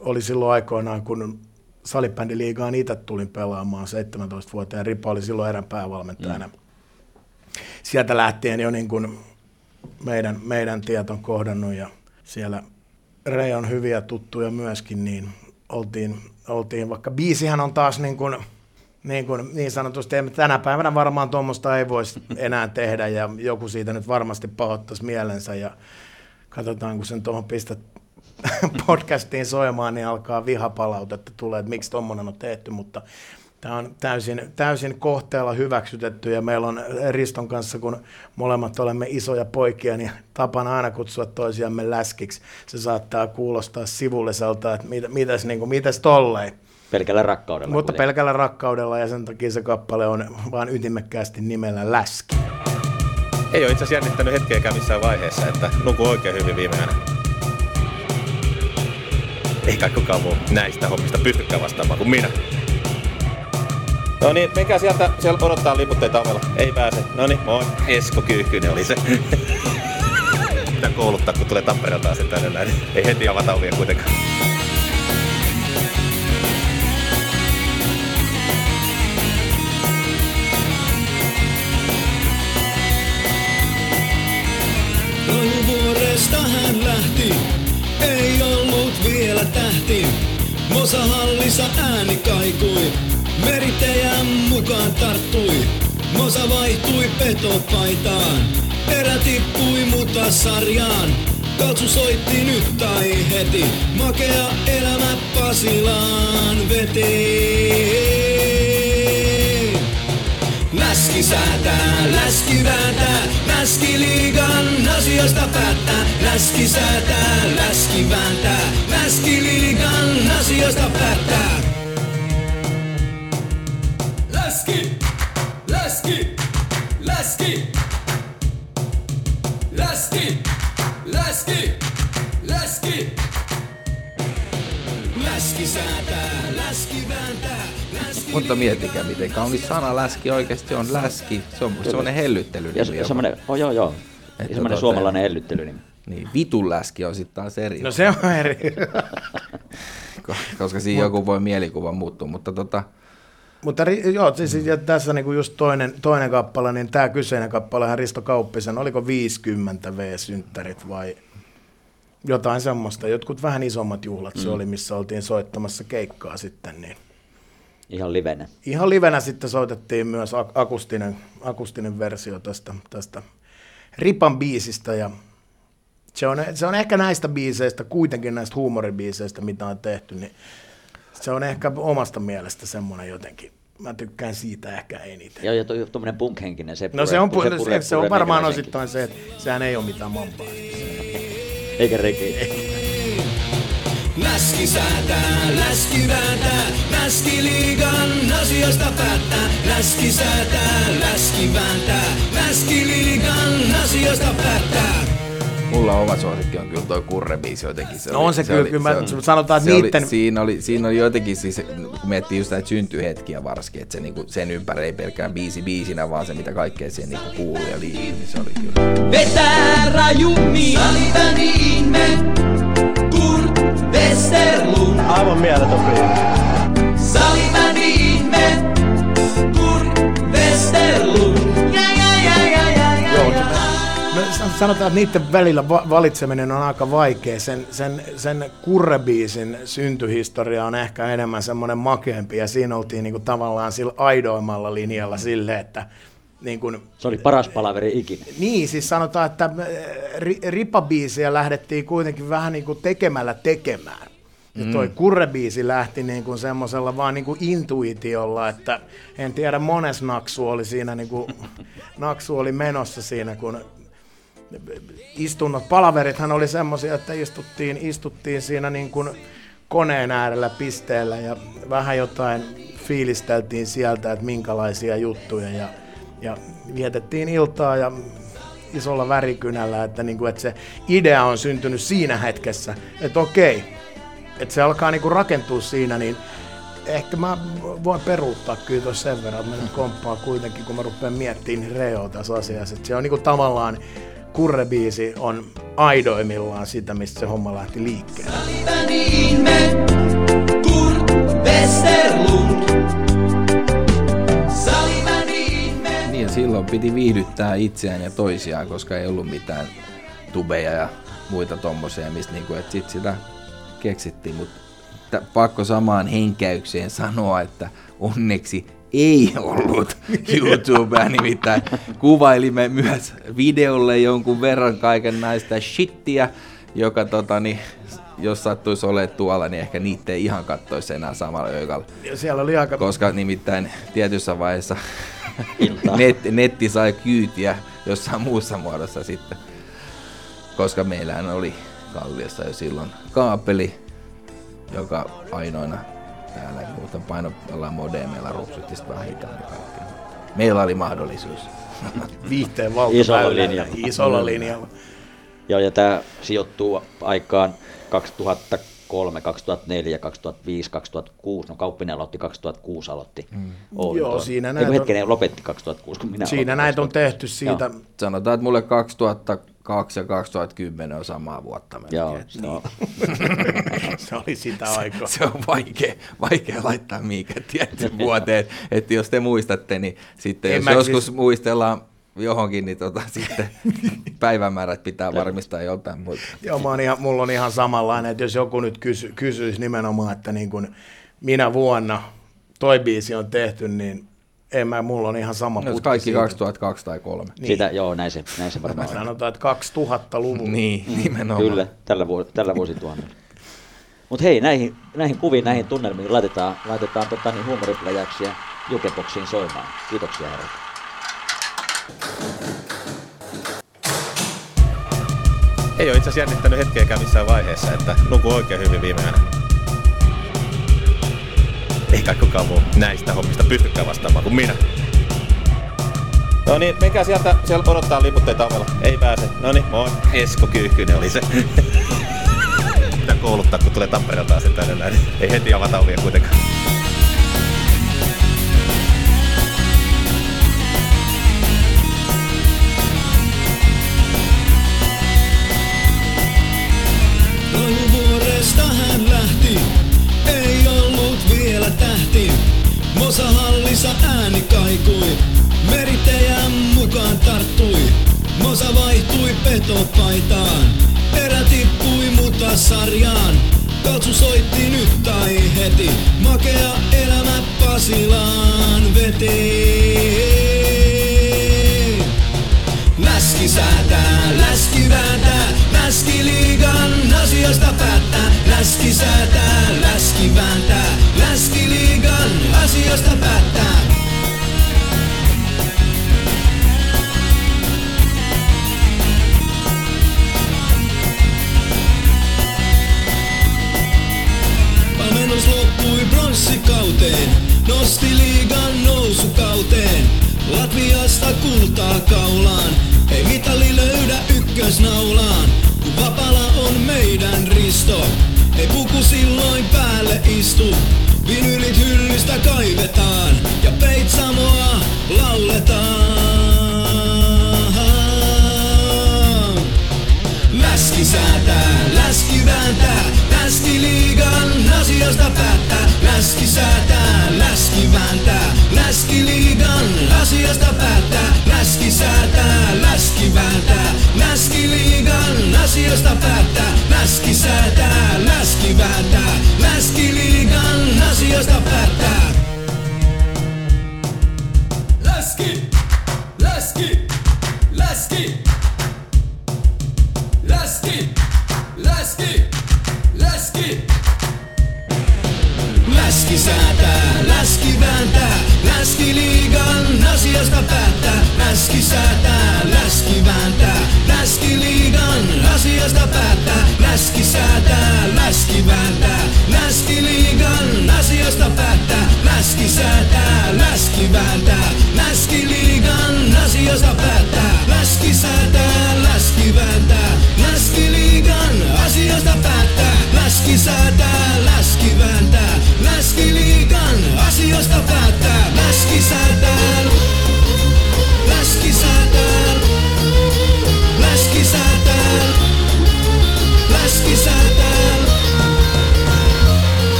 oli silloin aikoinaan, kun salibändiliigaan itse tulin pelaamaan 17-vuotiaan, Ripa oli silloin erän päävalmentajana. Mm. Sieltä lähtien jo niin kuin meidän, meidän tiet on kohdannut ja siellä Rei on hyviä tuttuja myöskin, niin oltiin, oltiin vaikka biisihän on taas niin kuin, niin, kuin, niin sanotusti, tänä päivänä varmaan tuommoista ei voisi enää tehdä ja joku siitä nyt varmasti pahoittaisi mielensä ja katsotaan, kun sen tuohon pistät (laughs) podcastiin soimaan, niin alkaa vihapalautetta tulee, että miksi tuommoinen on tehty, mutta tämä on täysin, täysin kohteella hyväksytetty ja meillä on Riston kanssa, kun molemmat olemme isoja poikia, niin tapana aina kutsua toisiamme läskiksi. Se saattaa kuulostaa sivulliselta, että mit, mitäs, niin kuin, mitäs tolleen. Pelkällä rakkaudella. Mutta kuitenkin. pelkällä rakkaudella ja sen takia se kappale on vaan ytimekkäästi nimellä Läski. Ei ole itse asiassa jännittänyt hetkeäkään missään vaiheessa, että nuku oikein hyvin viime yönä. Ei kai kukaan muu näistä hommista pystykään vastaamaan kuin minä. No niin, menkää sieltä, siellä odottaa liputteita ovella. Ei pääse. No niin, moi. Esko Kyyhkynen oli se. Pitää kouluttaa, kun tulee Tampereelta asti tänne näin. Ei heti avata ovia kuitenkaan. Kouluvuoresta hän lähti, ei ollut vielä tähti. Mosahallissa ääni kaikui, meriteijän mukaan tarttui. Mosa vaihtui petopaitaan, erä tippui mutta sarjaan. Kaltsu soitti nyt tai heti, makea elämä Pasilaan veti. Läski säätää, läski vääntää, läski liigan asioista päättää. Läski säätää, läski vääntää, läski liigan asioista päättää. Läski, läski, läski. Läski, läski, läski. Läski säätää, läski vääntää, läski Mutta miettikää, miten kaunis sana läski oikeasti on läski. Se on semmoinen hellyttely. Ja se- semmoinen, oh, joo joo. Että semmoinen tota- suomalainen ellyttely. Niin, vitun läski on sitten taas eri. No se on eri. (laughs) Ko- Koska siinä joku voi mielikuva muuttua, mutta tota, Mutta joo, siis ja tässä niinku just toinen, toinen kappale, niin tämä kyseinen kappalehan Risto Kauppisen, oliko 50 V-synttärit vai jotain semmoista. Jotkut vähän isommat juhlat mm. se oli, missä oltiin soittamassa keikkaa sitten. Niin. Ihan livenä. Ihan livenä sitten soitettiin myös ak- akustinen, akustinen versio tästä, tästä Ripan biisistä ja se on, se on ehkä näistä biiseistä, kuitenkin näistä huumoribiiseistä, mitä on tehty, niin se on ehkä omasta mielestä semmoinen jotenkin. Mä tykkään siitä ehkä eniten. Joo, ja tuo tuommoinen punk-henkinen, se No se on, pure- se, pure- se on pure varmaan meikäläisenkin. osittain se, että sehän ei ole mitään mampaa. Eikä reki. Läski säätää, läski vääntää, läski liigan asioista päättää. Läski säätää, läski vääntää, läski liigan asioista päättää. Mulla oma suosikki on kyllä toi kurrebiisi jotenkin. Se No on se kyllä, kyllä mä- sanotaan, että se niitten- Oli, siinä, oli, siinä oli jotenkin siis, kun miettii just näitä syntyhetkiä varsinkin, että se niinku, sen ympäri ei pelkään biisi biisinä, vaan se mitä kaikkea siihen niinku kuuluu ja liittyy, niin se oli kyllä. Vetää rajummin, saliväliin me, Kurt Westerlund. Aivan mieletön biisi. Saliväliin me, Kurt Westerlund. Ja, ja, ja, ja, ja, ja, Joo, ja. No, sanotaan, että niiden välillä va- valitseminen on aika vaikea. Sen, sen, sen kurrebiisin syntyhistoria on ehkä enemmän semmoinen makeampi, ja siinä oltiin niinku tavallaan sillä aidoimmalla linjalla sille, että niin kun, Se oli paras palaveri ikinä. niin, siis sanotaan, että äh, ri, ripabiisiä lähdettiin kuitenkin vähän niin kuin tekemällä tekemään. Ja Mm. toi kurrebiisi lähti niin kuin semmoisella vaan niin kuin intuitiolla, että en tiedä mones naksu oli siinä, niin kuin, (laughs) naksu oli menossa siinä, kun istunnot, palaverithan oli semmoisia, että istuttiin, istuttiin siinä niin kuin koneen äärellä pisteellä ja vähän jotain fiilisteltiin sieltä, että minkälaisia juttuja ja, ja vietettiin iltaa ja isolla värikynällä, että, niin kuin, että se idea on syntynyt siinä hetkessä, että okei, että se alkaa niin kuin rakentua siinä, niin ehkä mä voin peruuttaa kyllä tuossa sen verran, että mä nyt komppaan kuitenkin, kun mä rupean miettimään niin Reo tässä asiassa, että se on niin kuin tavallaan kurrebiisi on aidoimmillaan sitä, mistä se homma lähti liikkeelle. Niin, silloin piti viihdyttää itseään ja toisiaan, koska ei ollut mitään tubeja ja muita tommosia, mistä niinku, et sit sitä keksittiin, mutta pakko samaan henkäykseen sanoa, että onneksi ei ollut YouTubea, nimittäin kuvailimme myös videolle jonkun verran kaiken näistä shittiä, joka tota, niin, jos sattuisi olemaan tuolla, niin ehkä niitä ei ihan kattoisi enää samalla öikalla. Ja siellä oli aika... Koska nimittäin tietyssä vaiheessa (laughs) net, netti sai kyytiä jossain muussa muodossa sitten. Koska meillähän oli Kalliossa jo silloin kaapeli, joka ainoana täällä muuten paino jollain modemeilla rupsutti sitten vähän hitaammin kaikkea. Meillä oli mahdollisuus. Viihteen Isolla valtaväylällä. linjalla. Isolla linjalla. Joo, ja tämä sijoittuu aikaan 2003, 2004, 2005, 2006. No Kauppinen aloitti 2006 aloitti. Mm. Joo, siinä näitä näitä on- hetkinen, lopetti 2006, kun minä Siinä näitä on 2006. tehty siitä. Joo. Sanotaan, että mulle 2002 ja 2010 on samaa vuotta melkein. Joo, että joo. (laughs) se oli sitä aikaa. Se on vaikea, vaikea laittaa mihinkään tietyn (laughs) vuoteen. Että jos te muistatte, niin sitten En jos mä joskus siis- muistellaan johonkin, niin tota, (laughs) sitten päivämäärät pitää varmistaa joltain muilta. Joo, mä ihan, mulla on ihan samanlainen, että jos joku nyt kysy, kysyisi nimenomaan, että niin kuin minä vuonna toi biisi on tehty, niin en mä, mulla on ihan sama No, putki kaikki siitä. 2002 tai 3. Niin. Sitä, joo, näin se, näin se varmaan. Sanotaan, että 2000-luvulla. Niin, nimenomaan. Kyllä, tällä, vuos, tällä vuosituhannella. Mutta hei, näihin, näihin kuviin, näihin tunnelmiin laitetaan, laitetaan tota, niin huumoripläjäyksiä jukeboksiin soimaan. Kiitoksia herrat. Ei ole itse asiassa jännittänyt hetkeäkään missään vaiheessa, että nukuu oikein hyvin viime yönä. Ei kai kukaan muu näistä hommista pystykään vastaamaan kuin minä. No niin, menkää sieltä, siellä odottaa liputteita ovella. Ei pääse. No niin, moi. Esko Kyyhkynen oli se. (laughs) Pitää kouluttaa, kun tulee Tampereelta asti tänne näin. Ei heti avata ovia kuitenkaan. Mosahallissa ääni kaikui, merittäjän mukaan tarttui. Mosa vaihtui petopaitaan, erä tippui mutta sarjaan. Katsu soitti nyt tai heti, makea elämä Pasilaan veteen. Läski säätää, läski vääntää, läski liigan asioista päättää. Läski säätää, läski vääntää, läski liigan asioista päättää. Valmennus loppui bronssikauteen, nosti liigan nousukauteen. Latviasta kultaa kaulaan, ei mitali löydä ykkösnaulaan. Kun vapala on meidän risto, ei puku silloin päälle istu. Vinylit hyllystä kaivetaan ja peitsamoa lauletaan. Läski säätää, läski vääntää, läski liigan asioista päättää. Läski säätää, läski vääntää, läski liigan asioista päättää. Läski säätää, läski vääntää, läski asioista päättää. Läski säätää, läski vääntää, läski liigan asioista päättää. Läski säätää, läski vääntää, läski liigan asioista päättää. Läski säätää, läski vääntää, läski liigan asioista päättää. Läski säätää, läski vääntää, läski liigan asioista päättää. Läski säätää, läski vääntää, läski liigan asioista päättää. Läski säätää, läski vääntää, läski liigan asioista päättää. Läski säätää, läski vääntää, läski liigan asioista päättää. Läski säätää, läski säätää,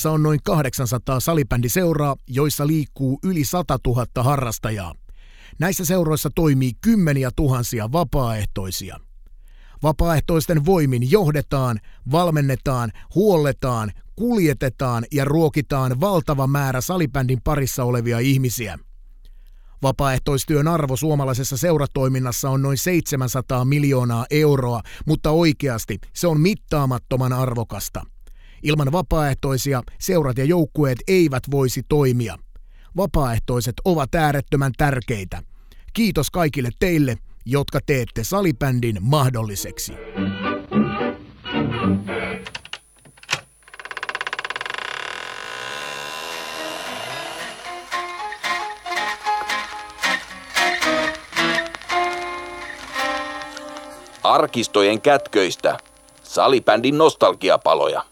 Suomessa on noin 800 salibändiseuraa, joissa liikkuu yli 100 000 harrastajaa. Näissä seuroissa toimii kymmeniä tuhansia vapaaehtoisia. Vapaaehtoisten voimin johdetaan, valmennetaan, huolletaan, kuljetetaan ja ruokitaan valtava määrä salibändin parissa olevia ihmisiä. Vapaaehtoistyön arvo suomalaisessa seuratoiminnassa on noin 700 miljoonaa euroa, mutta oikeasti se on mittaamattoman arvokasta. Ilman vapaaehtoisia seurat ja joukkueet eivät voisi toimia. Vapaaehtoiset ovat äärettömän tärkeitä. Kiitos kaikille teille, jotka teette salibändin mahdolliseksi. Arkistojen kätköistä. Salibändin nostalgiapaloja.